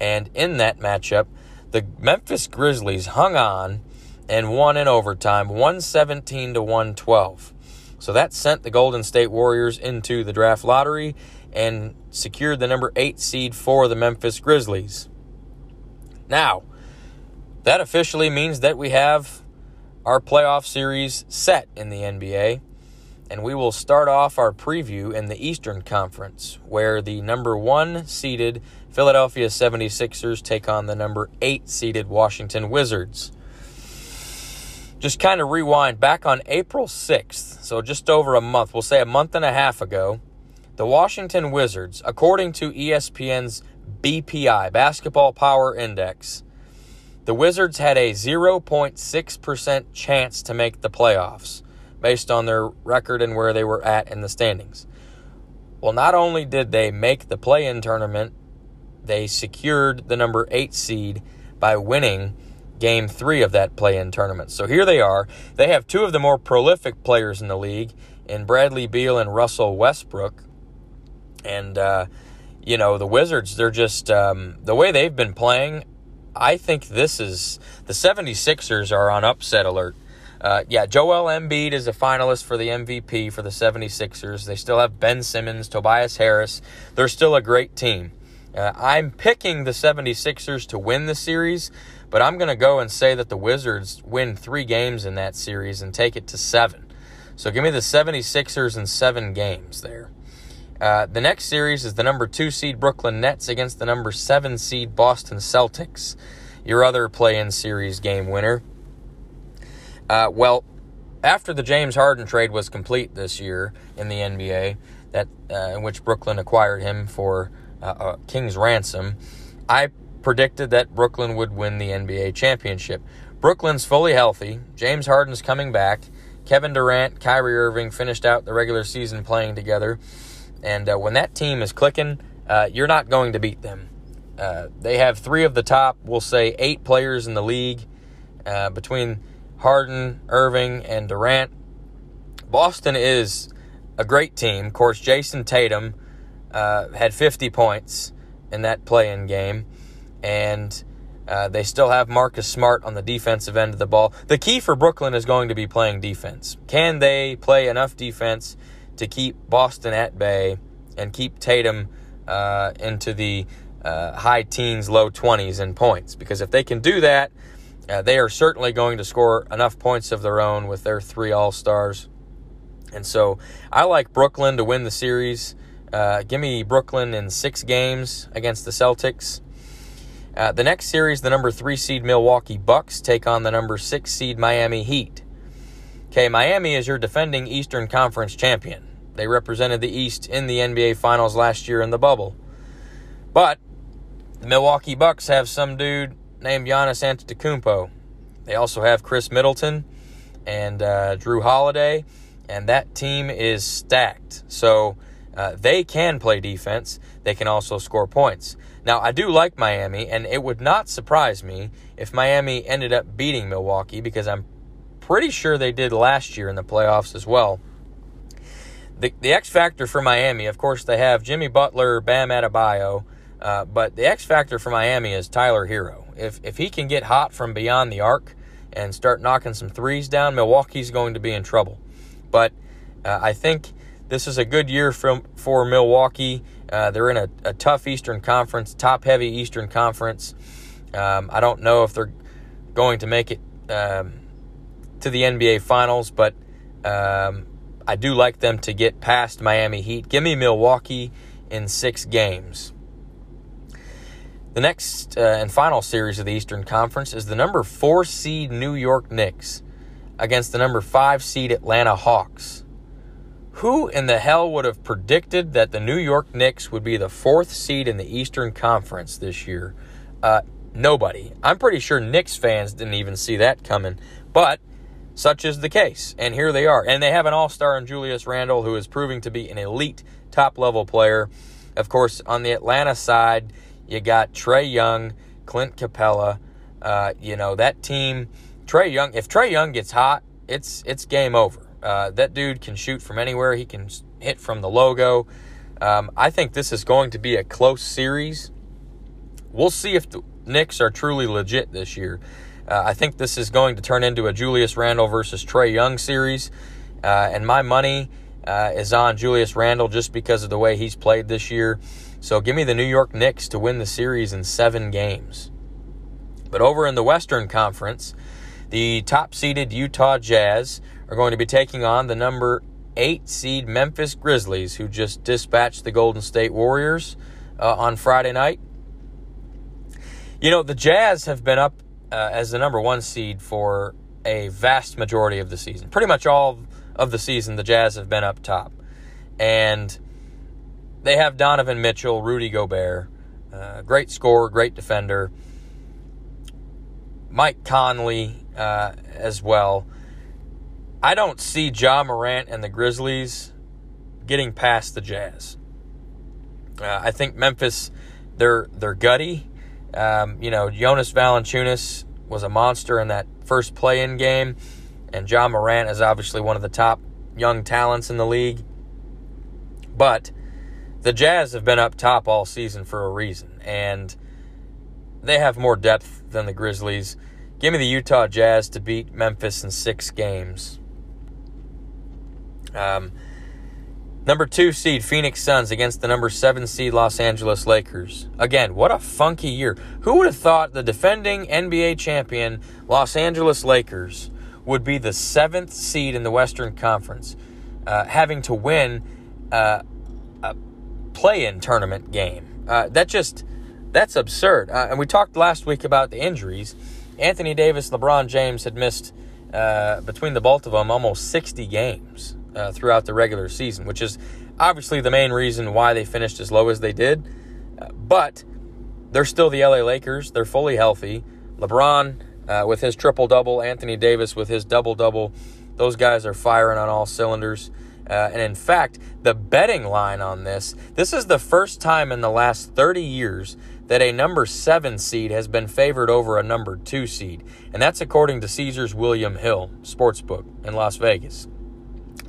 And in that matchup, the Memphis Grizzlies hung on and won in overtime 117 to 112. So that sent the Golden State Warriors into the draft lottery and secured the number eight seed for the Memphis Grizzlies. Now, that officially means that we have our playoff series set in the NBA. And we will start off our preview in the Eastern Conference, where the number one seeded Philadelphia 76ers take on the number eight seeded Washington Wizards just kind of rewind back on April 6th, so just over a month, we'll say a month and a half ago, the Washington Wizards, according to ESPN's BPI, Basketball Power Index, the Wizards had a 0.6% chance to make the playoffs based on their record and where they were at in the standings. Well, not only did they make the play in tournament, they secured the number 8 seed by winning game three of that play in tournament. So here they are. They have two of the more prolific players in the league in Bradley Beal and Russell Westbrook. And, uh, you know, the Wizards, they're just, um, the way they've been playing, I think this is, the 76ers are on upset alert. Uh, yeah, Joel Embiid is a finalist for the MVP for the 76ers. They still have Ben Simmons, Tobias Harris. They're still a great team. Uh, I'm picking the 76ers to win the series, but I'm going to go and say that the Wizards win three games in that series and take it to seven. So give me the 76ers in seven games there. Uh, the next series is the number two seed Brooklyn Nets against the number seven seed Boston Celtics. Your other play in series game winner. Uh, well, after the James Harden trade was complete this year in the NBA, that uh, in which Brooklyn acquired him for uh, King's ransom, I predicted that Brooklyn would win the NBA championship. Brooklyn's fully healthy. James Harden's coming back. Kevin Durant, Kyrie Irving finished out the regular season playing together. And uh, when that team is clicking, uh, you're not going to beat them. Uh, they have three of the top, we'll say, eight players in the league. Uh, between Harden, Irving, and Durant. Boston is a great team. Of course, Jayson Tatum uh, had 50 points in that play-in game, and uh, they still have Marcus Smart on the defensive end of the ball. The key for Brooklyn is going to be playing defense. Can they play enough defense to keep Boston at bay and keep Tatum uh, into the uh, high teens, low 20s in points? Because if they can do that, uh, they are certainly going to score enough points of their own with their three All Stars. And so I like Brooklyn to win the series. Uh, give me Brooklyn in six games against the Celtics. Uh, the next series, the number three seed Milwaukee Bucks take on the number six seed Miami Heat. Okay, Miami is your defending Eastern Conference champion. They represented the East in the NBA Finals last year in the bubble. But the Milwaukee Bucks have some dude named Giannis Antetokounmpo. They also have Khris Middleton and uh, Jrue Holiday, and that team is stacked. So uh, they can play defense. They can also score points. Now, I do like Miami, and it would not surprise me if Miami ended up beating Milwaukee because I'm pretty sure they did last year in the playoffs as well. The, the X factor for Miami, of course, they have Jimmy Butler, Bam Adebayo, uh, but the X factor for Miami is Tyler Herro. If if he can get hot from beyond the arc and start knocking some threes down, Milwaukee's going to be in trouble. But uh, I think this is a good year for, for Milwaukee. Uh, they're in a, a, tough Eastern Conference, top heavy Eastern Conference. Um, I don't know if they're going to make it um, to the NBA Finals, but um, I do like them to get past Miami Heat. Give me Milwaukee in six games. The next uh, and final series of the Eastern Conference is the number four seed New York Knicks against the number five seed Atlanta Hawks. Who in the hell would have predicted that the New York Knicks would be the fourth seed in the Eastern Conference this year? Uh, nobody. I'm pretty sure Knicks fans didn't even see that coming. But such is the case. And here they are. And they have an all star in Julius Randle, who is proving to be an elite top level player. Of course, on the Atlanta side, you got Trae Young, Clint Capela. Uh, you know that team. Trae Young. If Trae Young gets hot, it's it's game over. Uh, that dude can shoot from anywhere. He can hit from the logo. Um, I think this is going to be a close series. We'll see if the Knicks are truly legit this year. Uh, I think this is going to turn into a Julius Randle versus Trae Young series. Uh, and my money uh, is on Julius Randle just because of the way he's played this year. So give me the New York Knicks to win the series in seven games. But over in the Western Conference, the top seeded Utah Jazz are going to be taking on the number eight seed Memphis Grizzlies, who just dispatched the Golden State Warriors uh, on Friday night. You know, the Jazz have been up uh, as the number one seed for a vast majority of the season. Pretty much all of the season, the Jazz have been up top. And they have Donovan Mitchell, Rudy Gobert, uh, great scorer, great defender. Mike Conley uh, as well. I don't see Ja Morant and the Grizzlies getting past the Jazz. Uh, I think Memphis, they're they're gutty. Um, you know, Jonas Valanciunas was a monster in that first play-in game, and Ja Morant is obviously one of the top young talents in the league. But the Jazz have been up top all season for a reason, and they have more depth than the Grizzlies. Give me the Utah Jazz to beat Memphis in six games. Um, number two seed Phoenix Suns against the number seven seed Los Angeles Lakers. Again, what a funky year. Who would have thought the defending NBA champion Los Angeles Lakers would be the seventh seed in the Western Conference, uh, having to win uh, a play-in tournament game? Uh, that just that's absurd. Uh, and we talked last week about the injuries. Anthony Davis, LeBron James had missed uh, between the both of them almost 60 games uh, throughout the regular season, which is obviously the main reason why they finished as low as they did. But they're still the LA Lakers. They're fully healthy. LeBron uh, with his triple double, Anthony Davis with his double double. Those guys are firing on all cylinders. Uh, and in fact, the betting line on this, this is the first time in the last 30 years that a number seven seed has been favored over a number two seed, and that's according to Caesars William Hill Sportsbook in Las Vegas.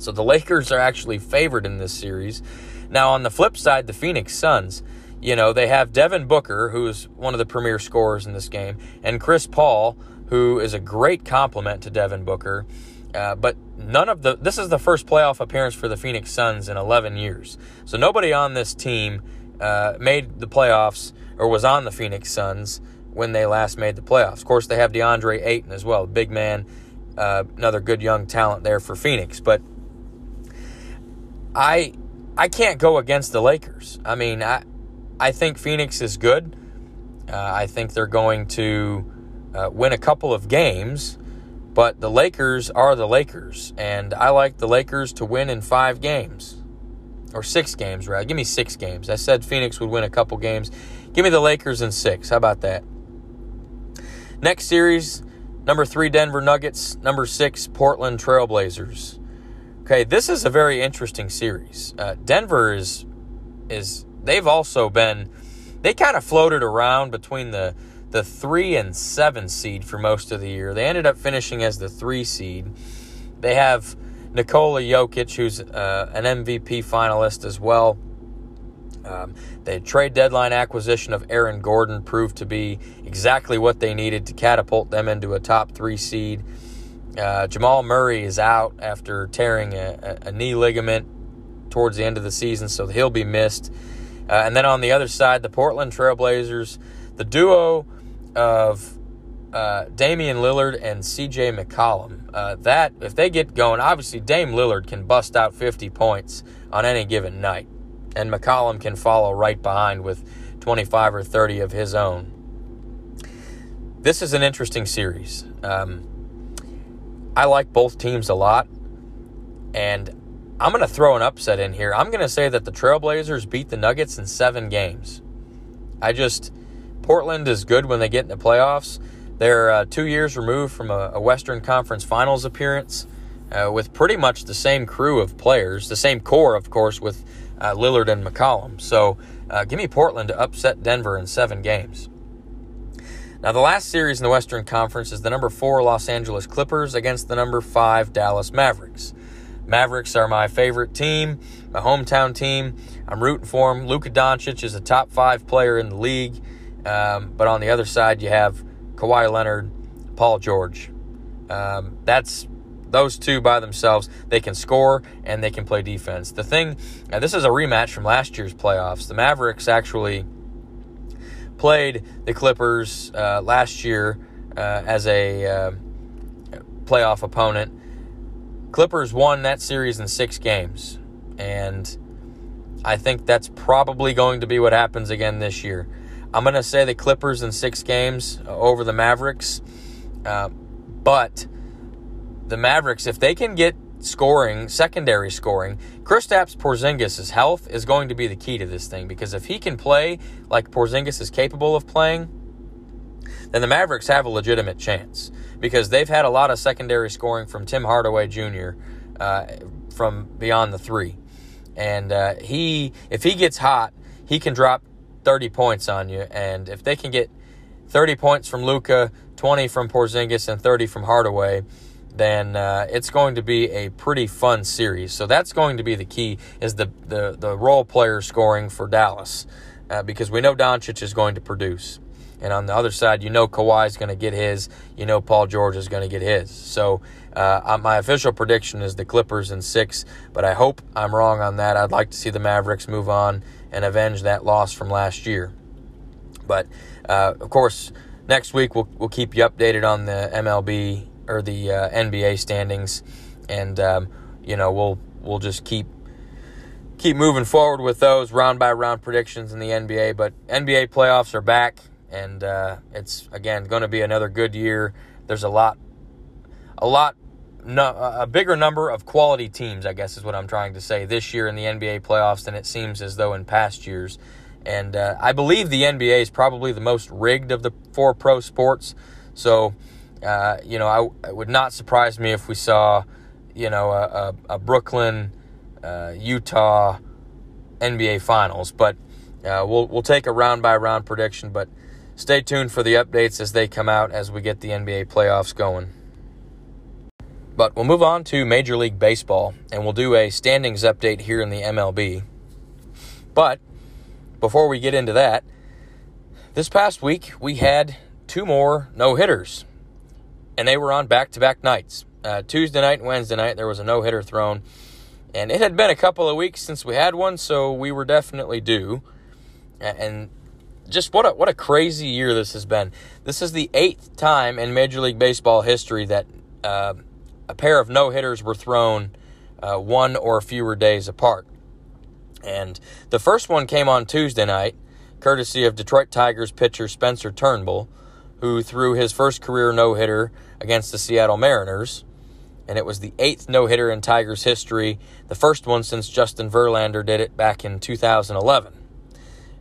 So the Lakers are actually favored in this series. Now, on the flip side, the Phoenix Suns, you know, they have Devin Booker, who's one of the premier scorers in this game, and Chris Paul, who is a great complement to Devin Booker. Uh, but none of the this is the first playoff appearance for the Phoenix Suns in 11 years. So nobody on this team uh, made the playoffs or was on the Phoenix Suns when they last made the playoffs. Of course, they have DeAndre Ayton as well, big man, uh, another good young talent there for Phoenix. But I I can't go against the Lakers. I mean, I I think Phoenix is good. Uh, I think they're going to uh, win a couple of games, but the Lakers are the Lakers, and I like the Lakers to win in five games or six games, right? Give me six games. I said Phoenix would win a couple games. Give me the Lakers in six. How about that? Next series, number three Denver Nuggets, number six Portland Trailblazers. Okay, this is a very interesting series. Uh, Denver is is they've also been they kind of floated around between the the three and seven seed for most of the year. They ended up finishing as the three seed. They have Nikola Jokic, who's uh, an MVP finalist as well. Um, the trade deadline acquisition of Aaron Gordon proved to be exactly what they needed to catapult them into a top three seed. Uh, Jamal Murray is out after tearing a, a, knee ligament towards the end of the season, so he'll be missed. Uh, and then on the other side, the Portland Trailblazers, the duo of uh, Damian Lillard and CJ McCollum. Uh, that, if they get going, obviously Dame Lillard can bust out 50 points on any given night, and McCollum can follow right behind with 25 or 30 of his own. This is an interesting series. Um, I like both teams a lot. And I'm going to throw an upset in here. I'm going to say that the Trailblazers beat the Nuggets in seven games. I just, Portland is good when they get in the playoffs. They're uh, two years removed from a, a Western Conference Finals appearance uh, with pretty much the same crew of players, the same core, of course, with uh, Lillard and McCollum. So uh, give me Portland to upset Denver in seven games. Now, the last series in the Western Conference is the number four Los Angeles Clippers against the number five Dallas Mavericks. Mavericks are my favorite team, my hometown team. I'm rooting for them. Luka Doncic is a top five player in the league. Um, but on the other side, you have Kawhi Leonard, Paul George. Um, that's those two by themselves. They can score and they can play defense. The thing, this is a rematch from last year's playoffs. The Mavericks actually played the Clippers uh, last year uh, as a uh, playoff opponent. Clippers won that series in six games, and I think that's probably going to be what happens again this year. I'm going to say the Clippers in six games over the Mavericks, uh, but the Mavericks, if they can get scoring, secondary scoring, Kristaps Porzingis' health is going to be the key to this thing because if he can play like Porzingis is capable of playing, then the Mavericks have a legitimate chance because they've had a lot of secondary scoring from Tim Hardaway Jr. Uh, from beyond the three, and uh, he if he gets hot, he can drop 30 points on you, and if they can get 30 points from Luka, 20 from Porzingis, and 30 from Hardaway then uh, it's going to be a pretty fun series. So that's going to be the key is the the, the role player scoring for Dallas uh, because we know Doncic is going to produce. And on the other side, you know Kawhi is going to get his. You know Paul George is going to get his. So uh, my official prediction is the Clippers in six, but I hope I'm wrong on that. I'd like to see the Mavericks move on and avenge that loss from last year. But uh, of course, next week we'll we'll keep you updated on the MLB or the uh, NBA standings, and um, you know we'll we'll just keep keep moving forward with those round by round predictions in the NBA. But NBA playoffs are back, and uh, it's again going to be another good year. There's a lot, a lot, no, a bigger number of quality teams. I guess is what I'm trying to say this year in the NBA playoffs than it seems as though in past years. And uh, I believe the NBA is probably the most rigged of the four pro sports. So uh, you know, I, it would not surprise me if we saw, you know, a, a, a Brooklyn, uh, Utah NBA Finals. But Uh, we'll we'll take a round by round prediction, but stay tuned for the updates as they come out as we get the NBA playoffs going. But we'll move on to Major League Baseball, and we'll do a standings update here in the MLB. But before we get into that, this past week we had two more no hitters, and they were on back to back nights. Uh, Tuesday night and Wednesday night, there was a no hitter thrown, and it had been a couple of weeks since we had one, so we were definitely due. And just what a what a crazy year this has been. This is the eighth time in Major League Baseball history that uh, a pair of no hitters were thrown uh, one or fewer days apart. And the first one came on Tuesday night, courtesy of Detroit Tigers pitcher Spencer Turnbull, who threw his first career no hitter against the Seattle Mariners. And it was the eighth no hitter in Tigers history, the first one since Justin Verlander did it back in 2011.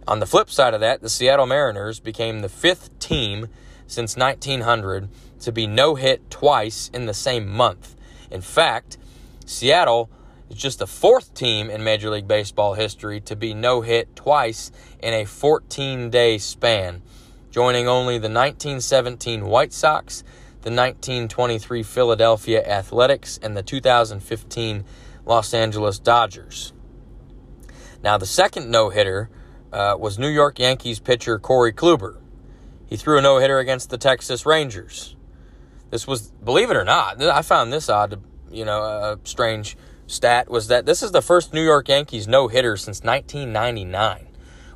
On the flip side of that, the Seattle Mariners became the fifth team since 1900 to be no hit twice in the same month. In fact, Seattle is just the fourth team in Major League Baseball history to be no hit twice in a 14 day span, joining only the 1917 White Sox, the 1923 Philadelphia Athletics, and the 2015 Los Angeles Dodgers. Now, the second no hitter uh, was New York Yankees pitcher Corey Kluber. He threw a no hitter against the Texas Rangers. This was, believe it or not, I found this odd, you know, a strange stat was that this is the first New York Yankees no hitter since 1999.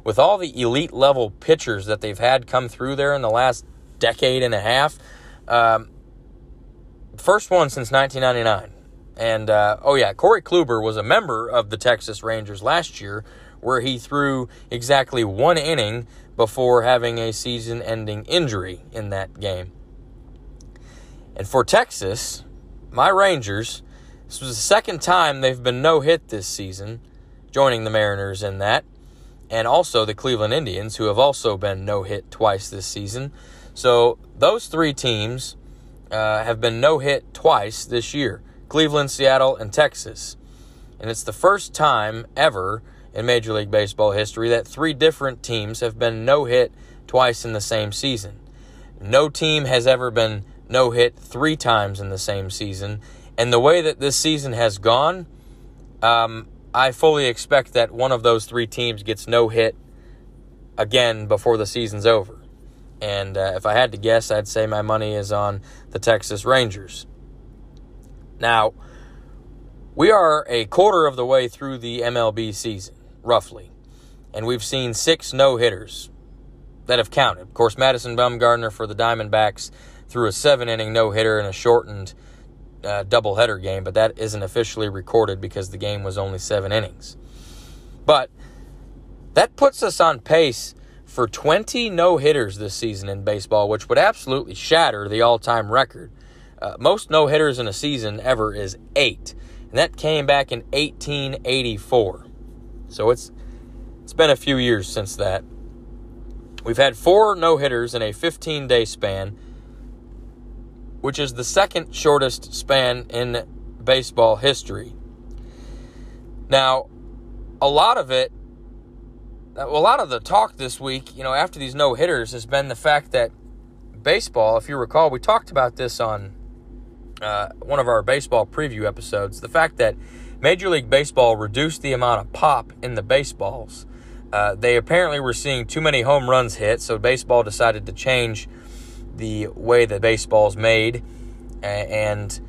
With all the elite level pitchers that they've had come through there in the last decade and a half, um, first one since 1999. And uh, oh yeah, Corey Kluber was a member of the Texas Rangers last year, where he threw exactly one inning before having a season-ending injury in that game. And for Texas, my Rangers, this was the second time they've been no hit this season, joining the Mariners in that, and also the Cleveland Indians, who have also been no hit twice this season. So those three teams uh, have been no hit twice this year Cleveland, Seattle, and Texas. And it's the first time ever in Major League Baseball history that three different teams have been no hit twice in the same season. No team has ever been no hit three times in the same season. And the way that this season has gone, um, I fully expect that one of those three teams gets no hit again before the season's over. And uh, if I had to guess, I'd say my money is on the Texas Rangers. Now, we are a quarter of the way through the MLB season, roughly, and we've seen six no hitters that have counted. Of course, Madison Bumgarner for the Diamondbacks threw a seven inning no hitter in a shortened uh, doubleheader game, but that isn't officially recorded because the game was only seven innings. But that puts us on pace for 20 no hitters this season in baseball, which would absolutely shatter the all time record uh, most no hitters in a season ever is eight, and that came back in 1884. So it's it's been a few years since that. We've had four no hitters in a 15 day span, which is the second shortest span in baseball history. Now, a lot of it, a lot of the talk this week, you know, after these no hitters has been the fact that baseball, if you recall, we talked about this on uh, one of our baseball preview episodes, the fact that Major League Baseball reduced the amount of pop in the baseballs. Uh, they apparently were seeing too many home runs hit, so baseball decided to change the way that baseball is made, and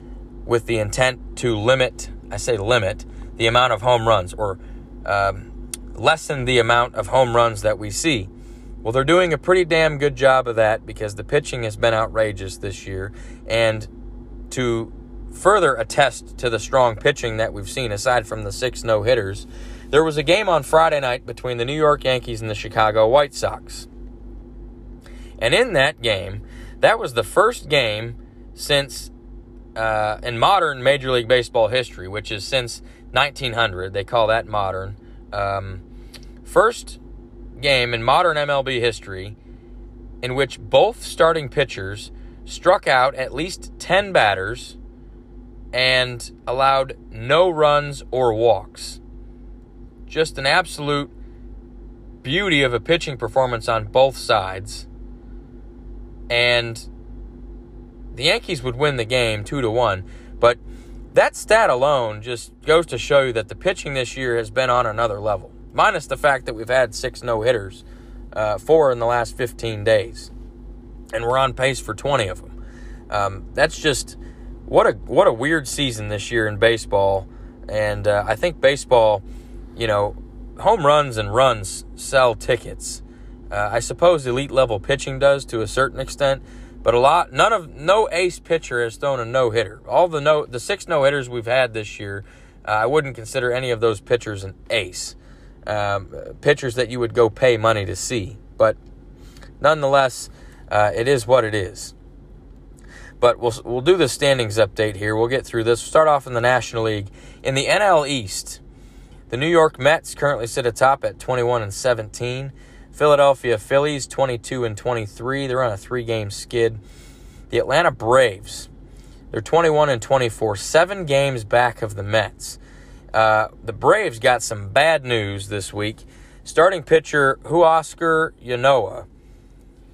with the intent to limit, I say limit, the amount of home runs or um, lessen the amount of home runs that we see. Well, they're doing a pretty damn good job of that because the pitching has been outrageous this year, and to further attest to the strong pitching that we've seen aside from the six no hitters, there was a game on Friday night between the New York Yankees and the Chicago White Sox. And in that game, that was the first game since uh, in modern Major League Baseball history, which is since 1900. They call that modern. Um, first game in modern MLB history in which both starting pitchers struck out at least 10 batters and allowed no runs or walks. Just an absolute beauty of a pitching performance on both sides. And the Yankees would win the game 2 to 1, but that stat alone just goes to show you that the pitching this year has been on another level. Minus the fact that we've had six no hitters, uh, four in the last 15 days, and we're on pace for 20 of them. Um, that's just what a what a weird season this year in baseball, and uh, I think baseball, you know, home runs and runs sell tickets. Uh, I suppose elite level pitching does to a certain extent, but a lot none of no ace pitcher has thrown a no hitter. All the no the six no hitters we've had this year, uh, I wouldn't consider any of those pitchers an ace. Um, pitchers that you would go pay money to see, but nonetheless, uh, it is what it is. But we'll we'll do the standings update here. We'll get through this. We'll start off in the National League in the NL East. The New York Mets currently sit atop at 21 and 17. Philadelphia Phillies 22 and 23. They're on a three-game skid. The Atlanta Braves they're 21 and 24, seven games back of the Mets. Uh, the Braves got some bad news this week. Starting pitcher Huascar Ynoa,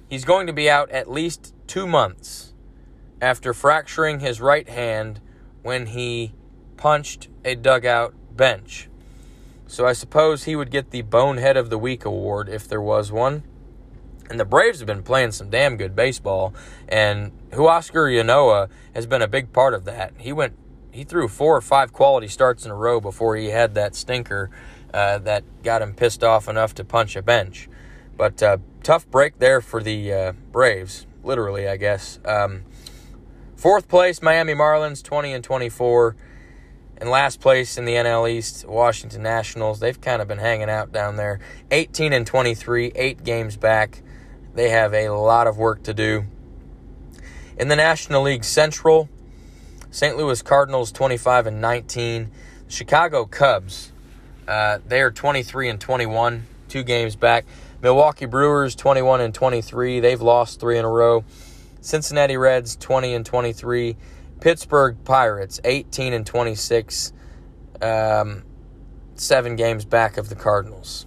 he's going to be out at least two months after fracturing his right hand when he punched a dugout bench. So I suppose he would get the Bonehead of the Week award if there was one. And the Braves have been playing some damn good baseball, and Huascar Ynoa has been a big part of that. He went, he threw four or five quality starts in a row before he had that stinker uh, that got him pissed off enough to punch a bench. But uh, tough break there for the uh, Braves, literally, I guess. Um, fourth place, Miami Marlins, 20 and 24. In last place in the NL East, Washington Nationals. They've kind of been hanging out down there. 18 and 23, eight games back. They have a lot of work to do. In the National League Central, St. Louis Cardinals 25 and 19. Chicago Cubs, uh, they are 23 and 21, two games back. Milwaukee Brewers 21 and 23. They've lost three in a row. Cincinnati Reds 20 and 23. Pittsburgh Pirates, 18 and 26, um, seven games back of the Cardinals.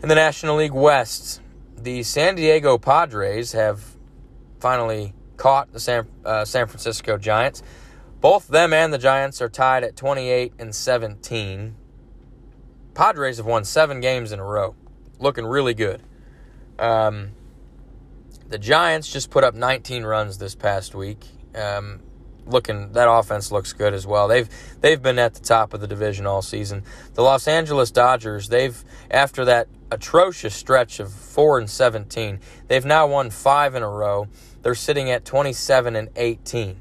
In the National League West, the San Diego Padres have finally caught the San, uh, San Francisco Giants. Both them and the Giants are tied at 28 and 17. Padres have won seven games in a row, looking really good. Um, the Giants just put up 19 runs this past week um, looking that offense looks good as well. They've they've been at the top of the division all season. The Los Angeles Dodgers, they've after that atrocious stretch of 4 and 17, they've now won 5 in a row. They're sitting at 27 and 18.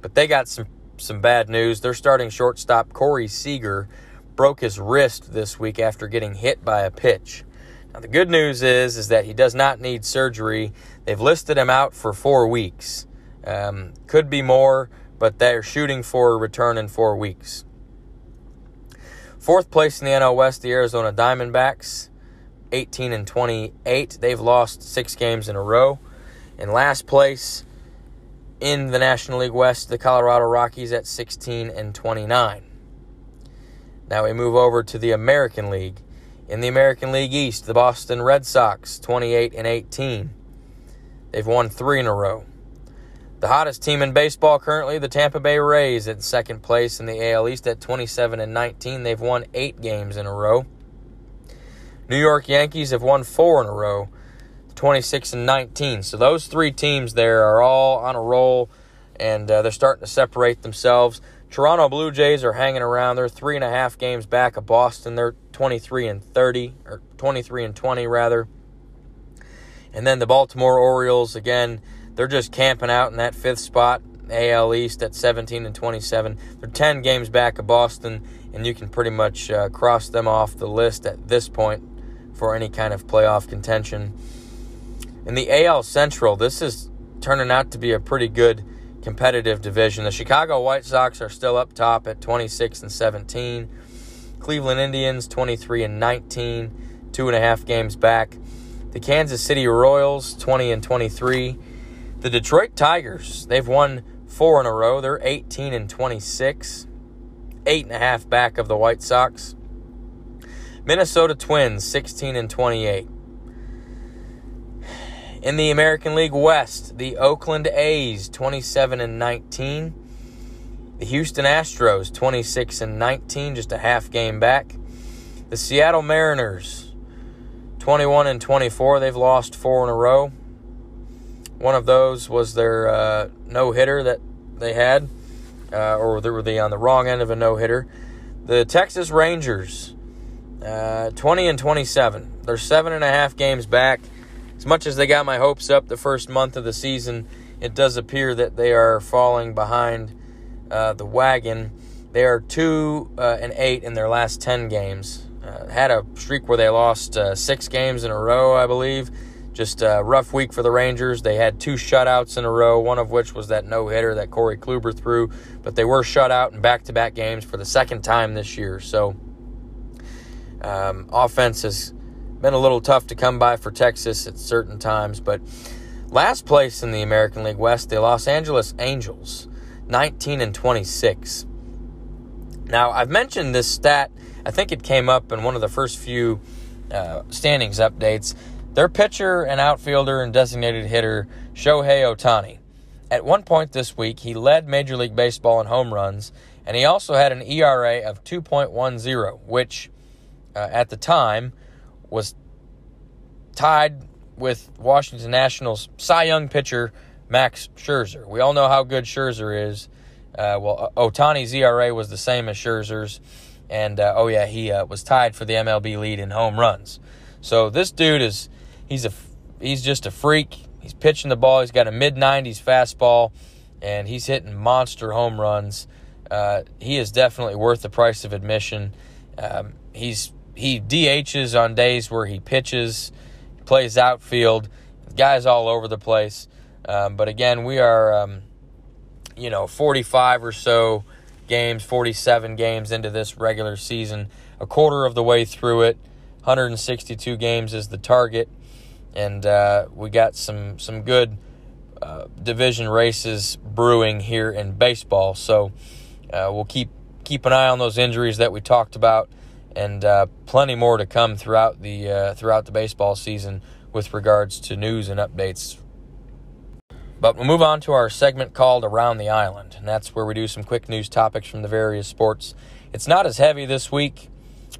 But they got some some bad news. Their starting shortstop Corey Seager broke his wrist this week after getting hit by a pitch. Now the good news is is that he does not need surgery. They've listed him out for 4 weeks. Um, could be more, but they're shooting for a return in four weeks. Fourth place in the NL West, the Arizona Diamondbacks, 18 and 28. They've lost six games in a row. In last place in the National League West, the Colorado Rockies at 16 and 29. Now we move over to the American League. In the American League East, the Boston Red Sox, 28 and 18. They've won three in a row. The hottest team in baseball currently, the Tampa Bay Rays, at second place in the AL East at 27 and 19. They've won eight games in a row. New York Yankees have won four in a row, 26 and 19. So those three teams there are all on a roll, and uh, they're starting to separate themselves. Toronto Blue Jays are hanging around. They're three and a half games back of Boston. They're 23 and 30, or 23 and 20 rather. And then the Baltimore Orioles again they're just camping out in that fifth spot, AL East at 17 and 27. They're 10 games back of Boston, and you can pretty much uh, cross them off the list at this point for any kind of playoff contention. In the AL Central, this is turning out to be a pretty good competitive division. The Chicago White Sox are still up top at 26 and 17. Cleveland Indians 23 and 19, two and a half games back. The Kansas City Royals 20 and 23. The Detroit Tigers, they've won four in a row. They're 18 and 26, eight and a half back of the White Sox. Minnesota Twins 16 and 28. In the American League West, the Oakland A's 27 and 19. The Houston Astros 26 and 19, just a half game back. The Seattle Mariners 21 and 24. They've lost four in a row. One of those was their uh, no hitter that they had, uh, or they were the on the wrong end of a no hitter. The Texas Rangers, uh, 20 and 27. They're seven and a half games back. As much as they got my hopes up the first month of the season, it does appear that they are falling behind uh, the wagon. They are two uh, and eight in their last 10 games. Uh, had a streak where they lost six games in a row, I believe. Just a rough week for the Rangers. They had two shutouts in a row, one of which was that no hitter that Corey Kluber threw, but they were shut out in back to back games for the second time this year. So, um, offense has been a little tough to come by for Texas at certain times, but last place in the American League West, the Los Angeles Angels, 19 and 26. Now, I've mentioned this stat, I think it came up in one of the first few uh, standings updates. Their pitcher and outfielder and designated hitter, Shohei Ohtani. At one point this week, he led Major League Baseball in home runs, and he also had an ERA of 2.10, which uh, at the time was tied with Washington Nationals Cy Young pitcher Max Scherzer. We all know how good Scherzer is. Uh, well, Ohtani's ERA was the same as Scherzer's, and uh, oh yeah, he uh, was tied for the MLB lead in home runs. So this dude is he's a he's just a freak. He's pitching the ball. He's got a mid 90s fastball, and he's hitting monster home runs. Uh, he is definitely worth the price of admission. Um, he's he DHs on days where he pitches, plays outfield. Guy's all over the place. Um, but again, we are, um, you know, 45 or so games, 47 games into this regular season, a quarter of the way through it. 162 games is the target, and uh, we got some some good uh, division races brewing here in baseball. So uh, we'll keep keep an eye on those injuries that we talked about and uh, plenty more to come throughout the uh, throughout the baseball season with regards to news and updates. But we'll move on to our segment called Around the Island, and that's where we do some quick news topics from the various sports. It's not as heavy this week,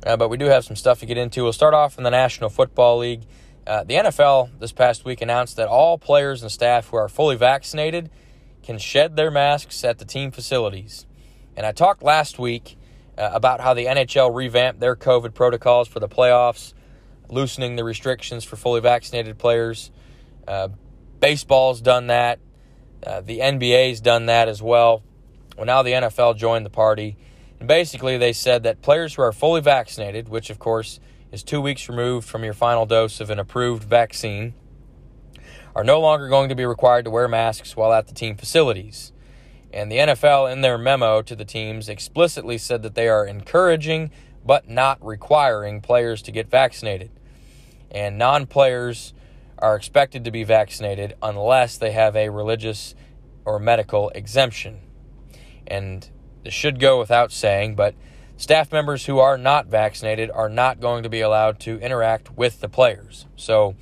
uh, but we do have some stuff to get into. We'll start off in the National Football League. Uh, the NFL this past week announced that all players and staff who are fully vaccinated can shed their masks at the team facilities. And I talked last week uh, about how the NHL revamped their COVID protocols for the playoffs, loosening the restrictions for fully vaccinated players. Uh, baseball's done that. Uh, the NBA's done that as well. Well, now the NFL joined the party. And basically, they said that players who are fully vaccinated, which of course is two weeks removed from your final dose of an approved vaccine, are no longer going to be required to wear masks while at the team facilities. And the NFL, in their memo to the teams, explicitly said that they are encouraging but not requiring players to get vaccinated. And non players are expected to be vaccinated unless they have a religious or medical exemption. And this should go without saying, but staff members who are not vaccinated are not going to be allowed to interact with the players. So,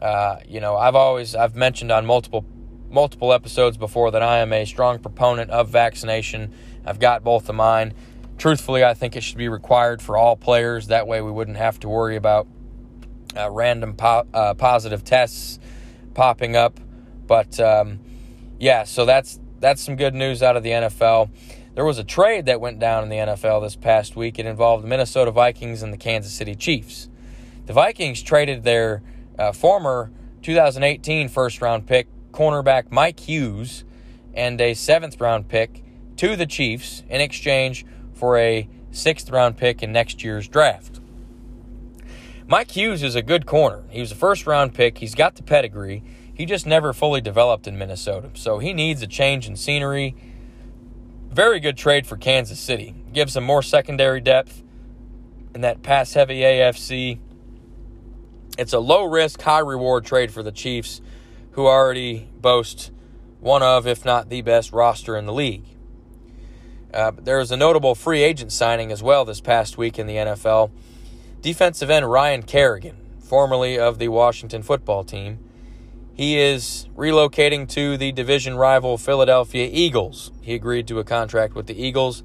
uh, you know, I've always I've mentioned on multiple multiple episodes before that I am a strong proponent of vaccination. I've got both of mine. Truthfully, I think it should be required for all players. That way, we wouldn't have to worry about uh, random po- uh, positive tests popping up. But um, yeah, so that's that's some good news out of the NFL. There was a trade that went down in the NFL this past week. It involved the Minnesota Vikings and the Kansas City Chiefs. The Vikings traded their uh, former 2018 first round pick cornerback Mike Hughes and a seventh round pick to the Chiefs in exchange for a sixth round pick in next year's draft. Mike Hughes is a good corner. He was a first round pick. He's got the pedigree. He just never fully developed in Minnesota. So he needs a change in scenery. Very good trade for Kansas City. Gives them more secondary depth in that pass heavy AFC. It's a low risk, high reward trade for the Chiefs who already boast one of, if not the best roster in the league. Uh, there was a notable free agent signing as well this past week in the NFL. defensive end Ryan Kerrigan, formerly of the Washington football team. He is relocating to the division rival Philadelphia Eagles. He agreed to a contract with the Eagles.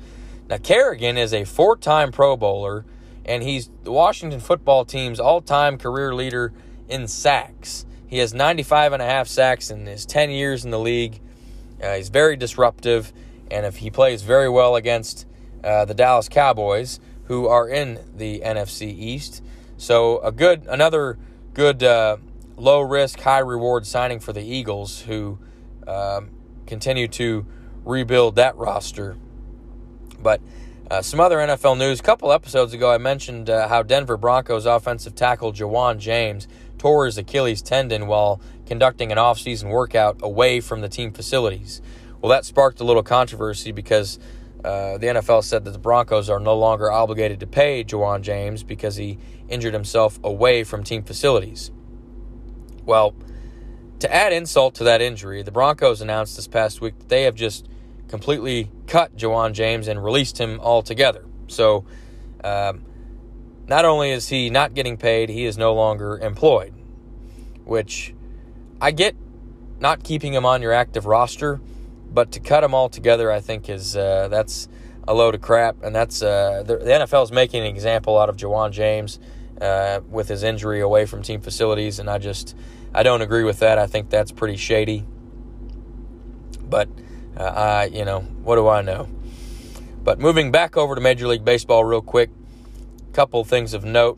Now, Kerrigan is a four time Pro Bowler, and he's the Washington football team's all time career leader in sacks. He has 95 and a half sacks in his 10 years in the league. Uh, he's very disruptive, and if he plays very well against uh, the Dallas Cowboys, who are in the NFC East, so a good another good uh, low risk, high reward signing for the Eagles, who um, continue to rebuild that roster. But uh, some other NFL news. A couple episodes ago, I mentioned uh, how Denver Broncos offensive tackle Ja'Wuan James tore his Achilles tendon while conducting an offseason workout away from the team facilities. Well, that sparked a little controversy because uh, the NFL said that the Broncos are no longer obligated to pay Ja'Wuan James because he injured himself away from team facilities. Well, to add insult to that injury, the Broncos announced this past week that they have just completely cut Ja'Wuan James and released him altogether. So, um, not only is he not getting paid, he is no longer employed, which I get not keeping him on your active roster, but to cut him altogether, I think is uh, that's a load of crap, and that's uh, the, the, NFL is making an example out of Ja'Wuan James uh, with his injury away from team facilities, and I just I don't agree with that. I think that's pretty shady. But uh, I, you know, what do I know? But moving back over to Major League Baseball real quick, couple things of note.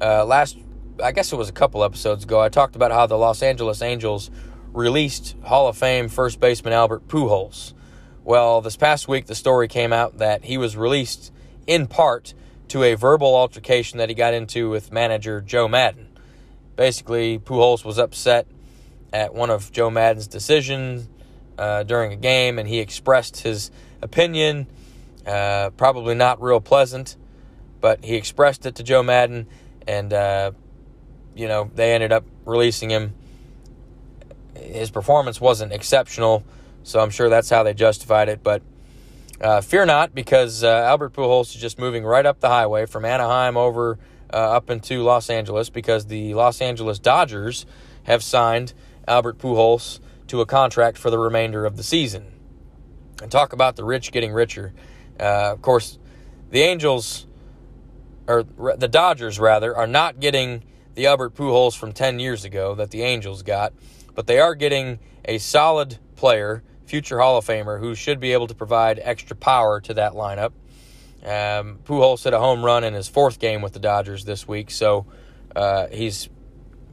Uh, last, I guess it was a couple episodes ago, I talked about how the Los Angeles Angels released Hall of Fame first baseman Albert Pujols. Well, this past week, the story came out that he was released in part to a verbal altercation that he got into with manager Joe Maddon. Basically, Pujols was upset at one of Joe Maddon's decisions uh, during a game, and he expressed his opinion. Uh, probably not real pleasant, but he expressed it to Joe Madden, and uh, you know they ended up releasing him. His performance wasn't exceptional, so I'm sure that's how they justified it. But uh, fear not, because uh, Albert Pujols is just moving right up the highway from Anaheim over uh, up into Los Angeles because the Los Angeles Dodgers have signed Albert Pujols to a contract for the remainder of the season. And talk about the rich getting richer. Uh, of course, the Angels, or the Dodgers rather, are not getting the Albert Pujols from 10 years ago that the Angels got, but they are getting a solid player, future Hall of Famer, who should be able to provide extra power to that lineup. Um, Pujols hit a home run in his fourth game with the Dodgers this week, so uh, he's,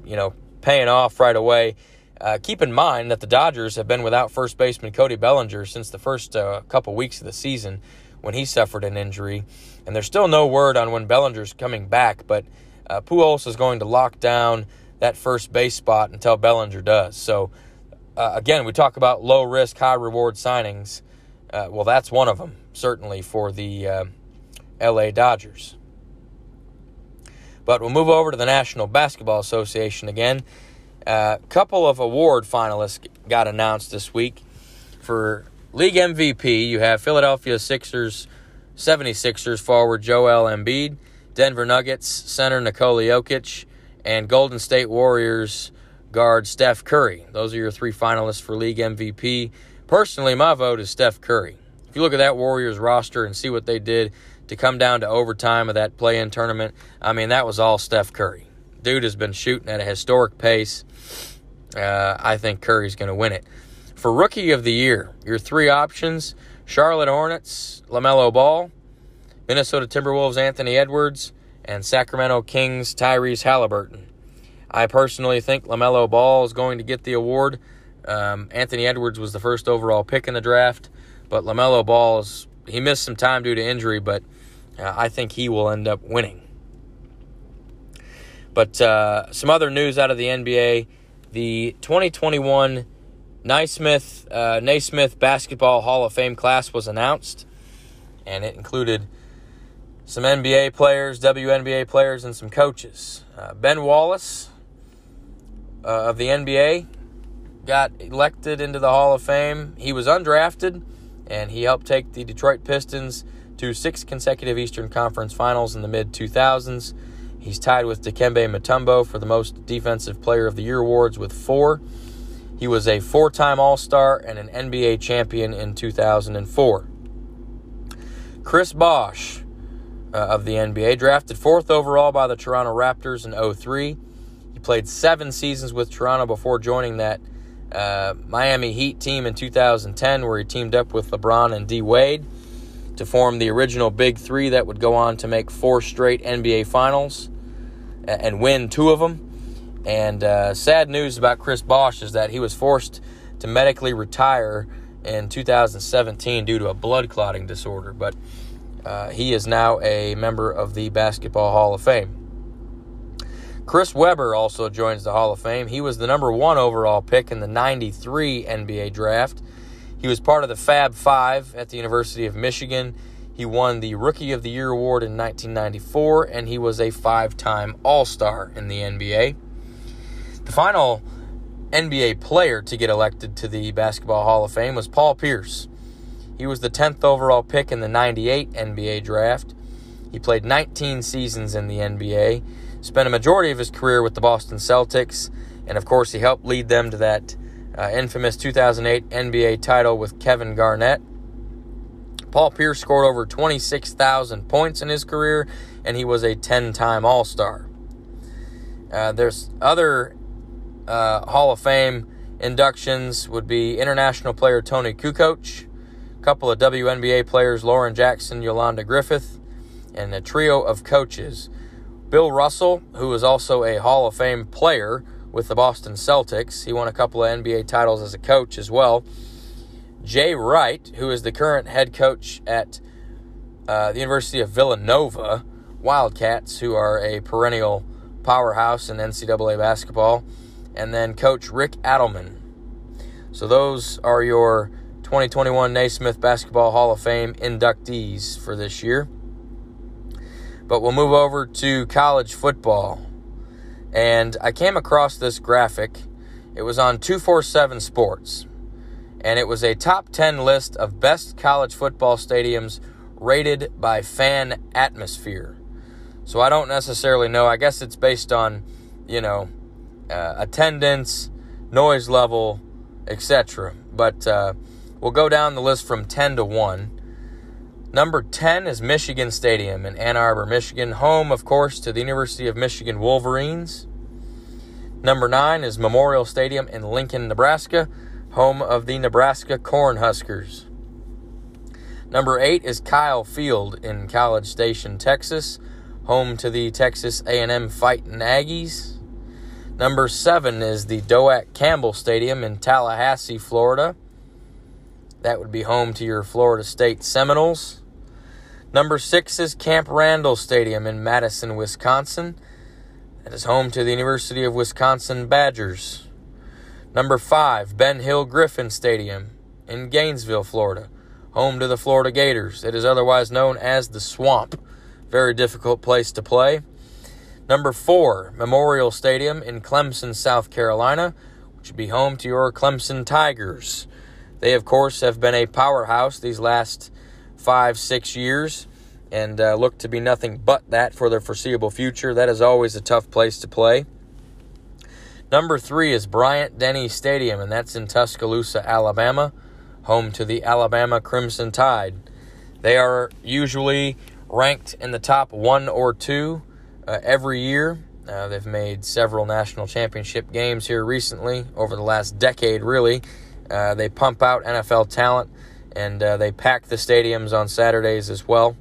you know, paying off right away. Uh, keep in mind that the Dodgers have been without first baseman Cody Bellinger since the first uh, couple weeks of the season when he suffered an injury, and there's still no word on when Bellinger's coming back. But uh, Pujols is going to lock down that first base spot until Bellinger does. So, uh, again, we talk about low risk, high reward signings. Uh, well, that's one of them, certainly, for the uh, LA Dodgers. But we'll move over to the National Basketball Association again. A uh, couple of award finalists got announced this week. For league MVP, you have Philadelphia Sixers, 76ers forward Joel Embiid, Denver Nuggets center Nikola Jokic, and Golden State Warriors guard Steph Curry. Those are your three finalists for league MVP. Personally, my vote is Steph Curry. If you look at that Warriors roster and see what they did to come down to overtime of that play in tournament, I mean, that was all Steph Curry. Dude has been shooting at a historic pace. Uh, I think Curry's going to win it. For Rookie of the Year, your three options Charlotte Hornets, LaMelo Ball, Minnesota Timberwolves, Anthony Edwards, and Sacramento Kings, Tyrese Halliburton. I personally think LaMelo Ball is going to get the award. Um, Anthony Edwards was the first overall pick in the draft, but LaMelo Ball is, he missed some time due to injury, but uh, I think he will end up winning. But uh, some other news out of the NBA the 2021 Naismith, uh, Naismith Basketball Hall of Fame class was announced, and it included some NBA players, WNBA players, and some coaches. Uh, ben Wallace uh, of the NBA got elected into the Hall of Fame. He was undrafted, and he helped take the Detroit Pistons to six consecutive Eastern Conference Finals in the mid 2000s. He's tied with Dikembe Mutombo for the most Defensive Player of the Year awards with four. He was a four time All Star and an NBA champion in 2004. Chris Bosh uh, of the NBA, drafted fourth overall by the Toronto Raptors in 03. He played seven seasons with Toronto before joining that uh, Miami Heat team in 2010, where he teamed up with LeBron and D Wade to form the original Big Three that would go on to make four straight NBA Finals and win two of them. And uh, sad news about Chris Bosh is that he was forced to medically retire in 2017 due to a blood clotting disorder. But uh, he is now a member of the Basketball Hall of Fame. Chris Webber also joins the Hall of Fame. He was the number one overall pick in the 93 NBA draft. He was part of the Fab Five at the University of Michigan. He won the Rookie of the Year award in 1994, and he was a five time All Star in the NBA. The final NBA player to get elected to the Basketball Hall of Fame was Paul Pierce. He was the 10th overall pick in the 98 NBA draft. He played 19 seasons in the NBA, spent a majority of his career with the Boston Celtics, and of course, he helped lead them to that uh, infamous 2008 NBA title with Kevin Garnett. Paul Pierce scored over 26,000 points in his career, and he was a 10 time All Star. Uh, there's other uh, Hall of Fame inductions would be international player Toni Kukoc, a couple of WNBA players Lauren Jackson, Yolanda Griffith, and a trio of coaches. Bill Russell, who is also a Hall of Fame player with the Boston Celtics, he won a couple of NBA titles as a coach as well. Jay Wright, who is the current head coach at uh, the University of Villanova Wildcats, who are a perennial powerhouse in NCAA basketball and then Coach Rick Adelman. So those are your 2021 Naismith Basketball Hall of Fame inductees for this year. But we'll move over to college football. And I came across this graphic. It was on 247 Sports. And it was a top 10 list of best college football stadiums rated by fan atmosphere. So I don't necessarily know. I guess it's based on, you know, uh, attendance, noise level, etc. But uh, we'll go down the list from 10 to 1. Number 10 is Michigan Stadium in Ann Arbor, Michigan, home, of course, to the University of Michigan Wolverines. Number 9 is Memorial Stadium in Lincoln, Nebraska, home of the Nebraska Cornhuskers. Number 8 is Kyle Field in College Station, Texas, home to the Texas A&M Fighting Aggies. Number seven is the Doak Campbell Stadium in Tallahassee, Florida. That would be home to your Florida State Seminoles. Number six is Camp Randall Stadium in Madison, Wisconsin. That is home to the University of Wisconsin Badgers. Number five, Ben Hill Griffin Stadium in Gainesville, Florida, home to the Florida Gators. It is otherwise known as the Swamp. Very difficult place to play. Number four, Memorial Stadium in Clemson, South Carolina, which would be home to your Clemson Tigers. They, of course, have been a powerhouse these last five, six years and uh, look to be nothing but that for the foreseeable future. That is always a tough place to play. Number three is Bryant Denny Stadium, and that's in Tuscaloosa, Alabama, home to the Alabama Crimson Tide. They are usually ranked in the top one or two uh, every year. Uh, they've made several national championship games here recently, over the last decade, really. Uh, they pump out NFL talent and uh, they pack the stadiums on Saturdays as well.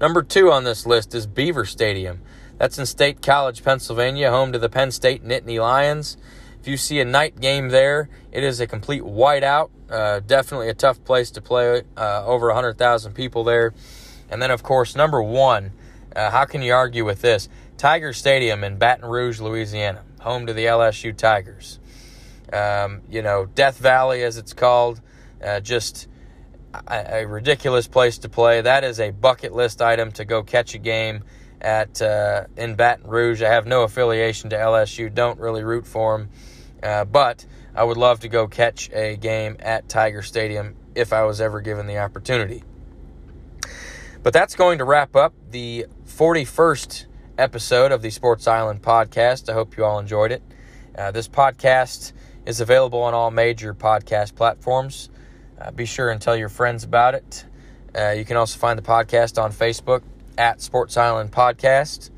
Number two on this list is Beaver Stadium. That's in State College, Pennsylvania, home to the Penn State Nittany Lions. If you see a night game there, it is a complete whiteout. Uh, definitely a tough place to play. Uh, over 100,000 people there. And then, of course, number one uh, how can you argue with this? Tiger Stadium in Baton Rouge, Louisiana, home to the LSU Tigers. Um, you know, Death Valley, as it's called, uh, just a, a, ridiculous place to play. That is a bucket list item to go catch a game at uh, in Baton Rouge. I have no affiliation to LSU, don't really root for them, uh, but I would love to go catch a game at Tiger Stadium if I was ever given the opportunity. But that's going to wrap up the 41st episode of the Sports Island podcast. I hope you all enjoyed it. Uh, this podcast is available on all major podcast platforms. Uh, be sure and tell your friends about it. Uh, you can also find the podcast on Facebook at Sports Island Podcast.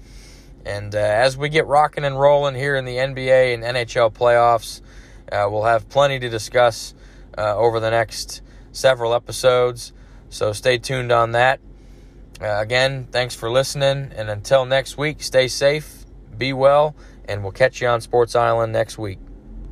And uh, as we get rocking and rolling here in the NBA and NHL playoffs, uh, we'll have plenty to discuss uh, over the next several episodes. So stay tuned on that. Uh, again, thanks for listening. And until next week, stay safe, be well, and we'll catch you on Sports Island next week.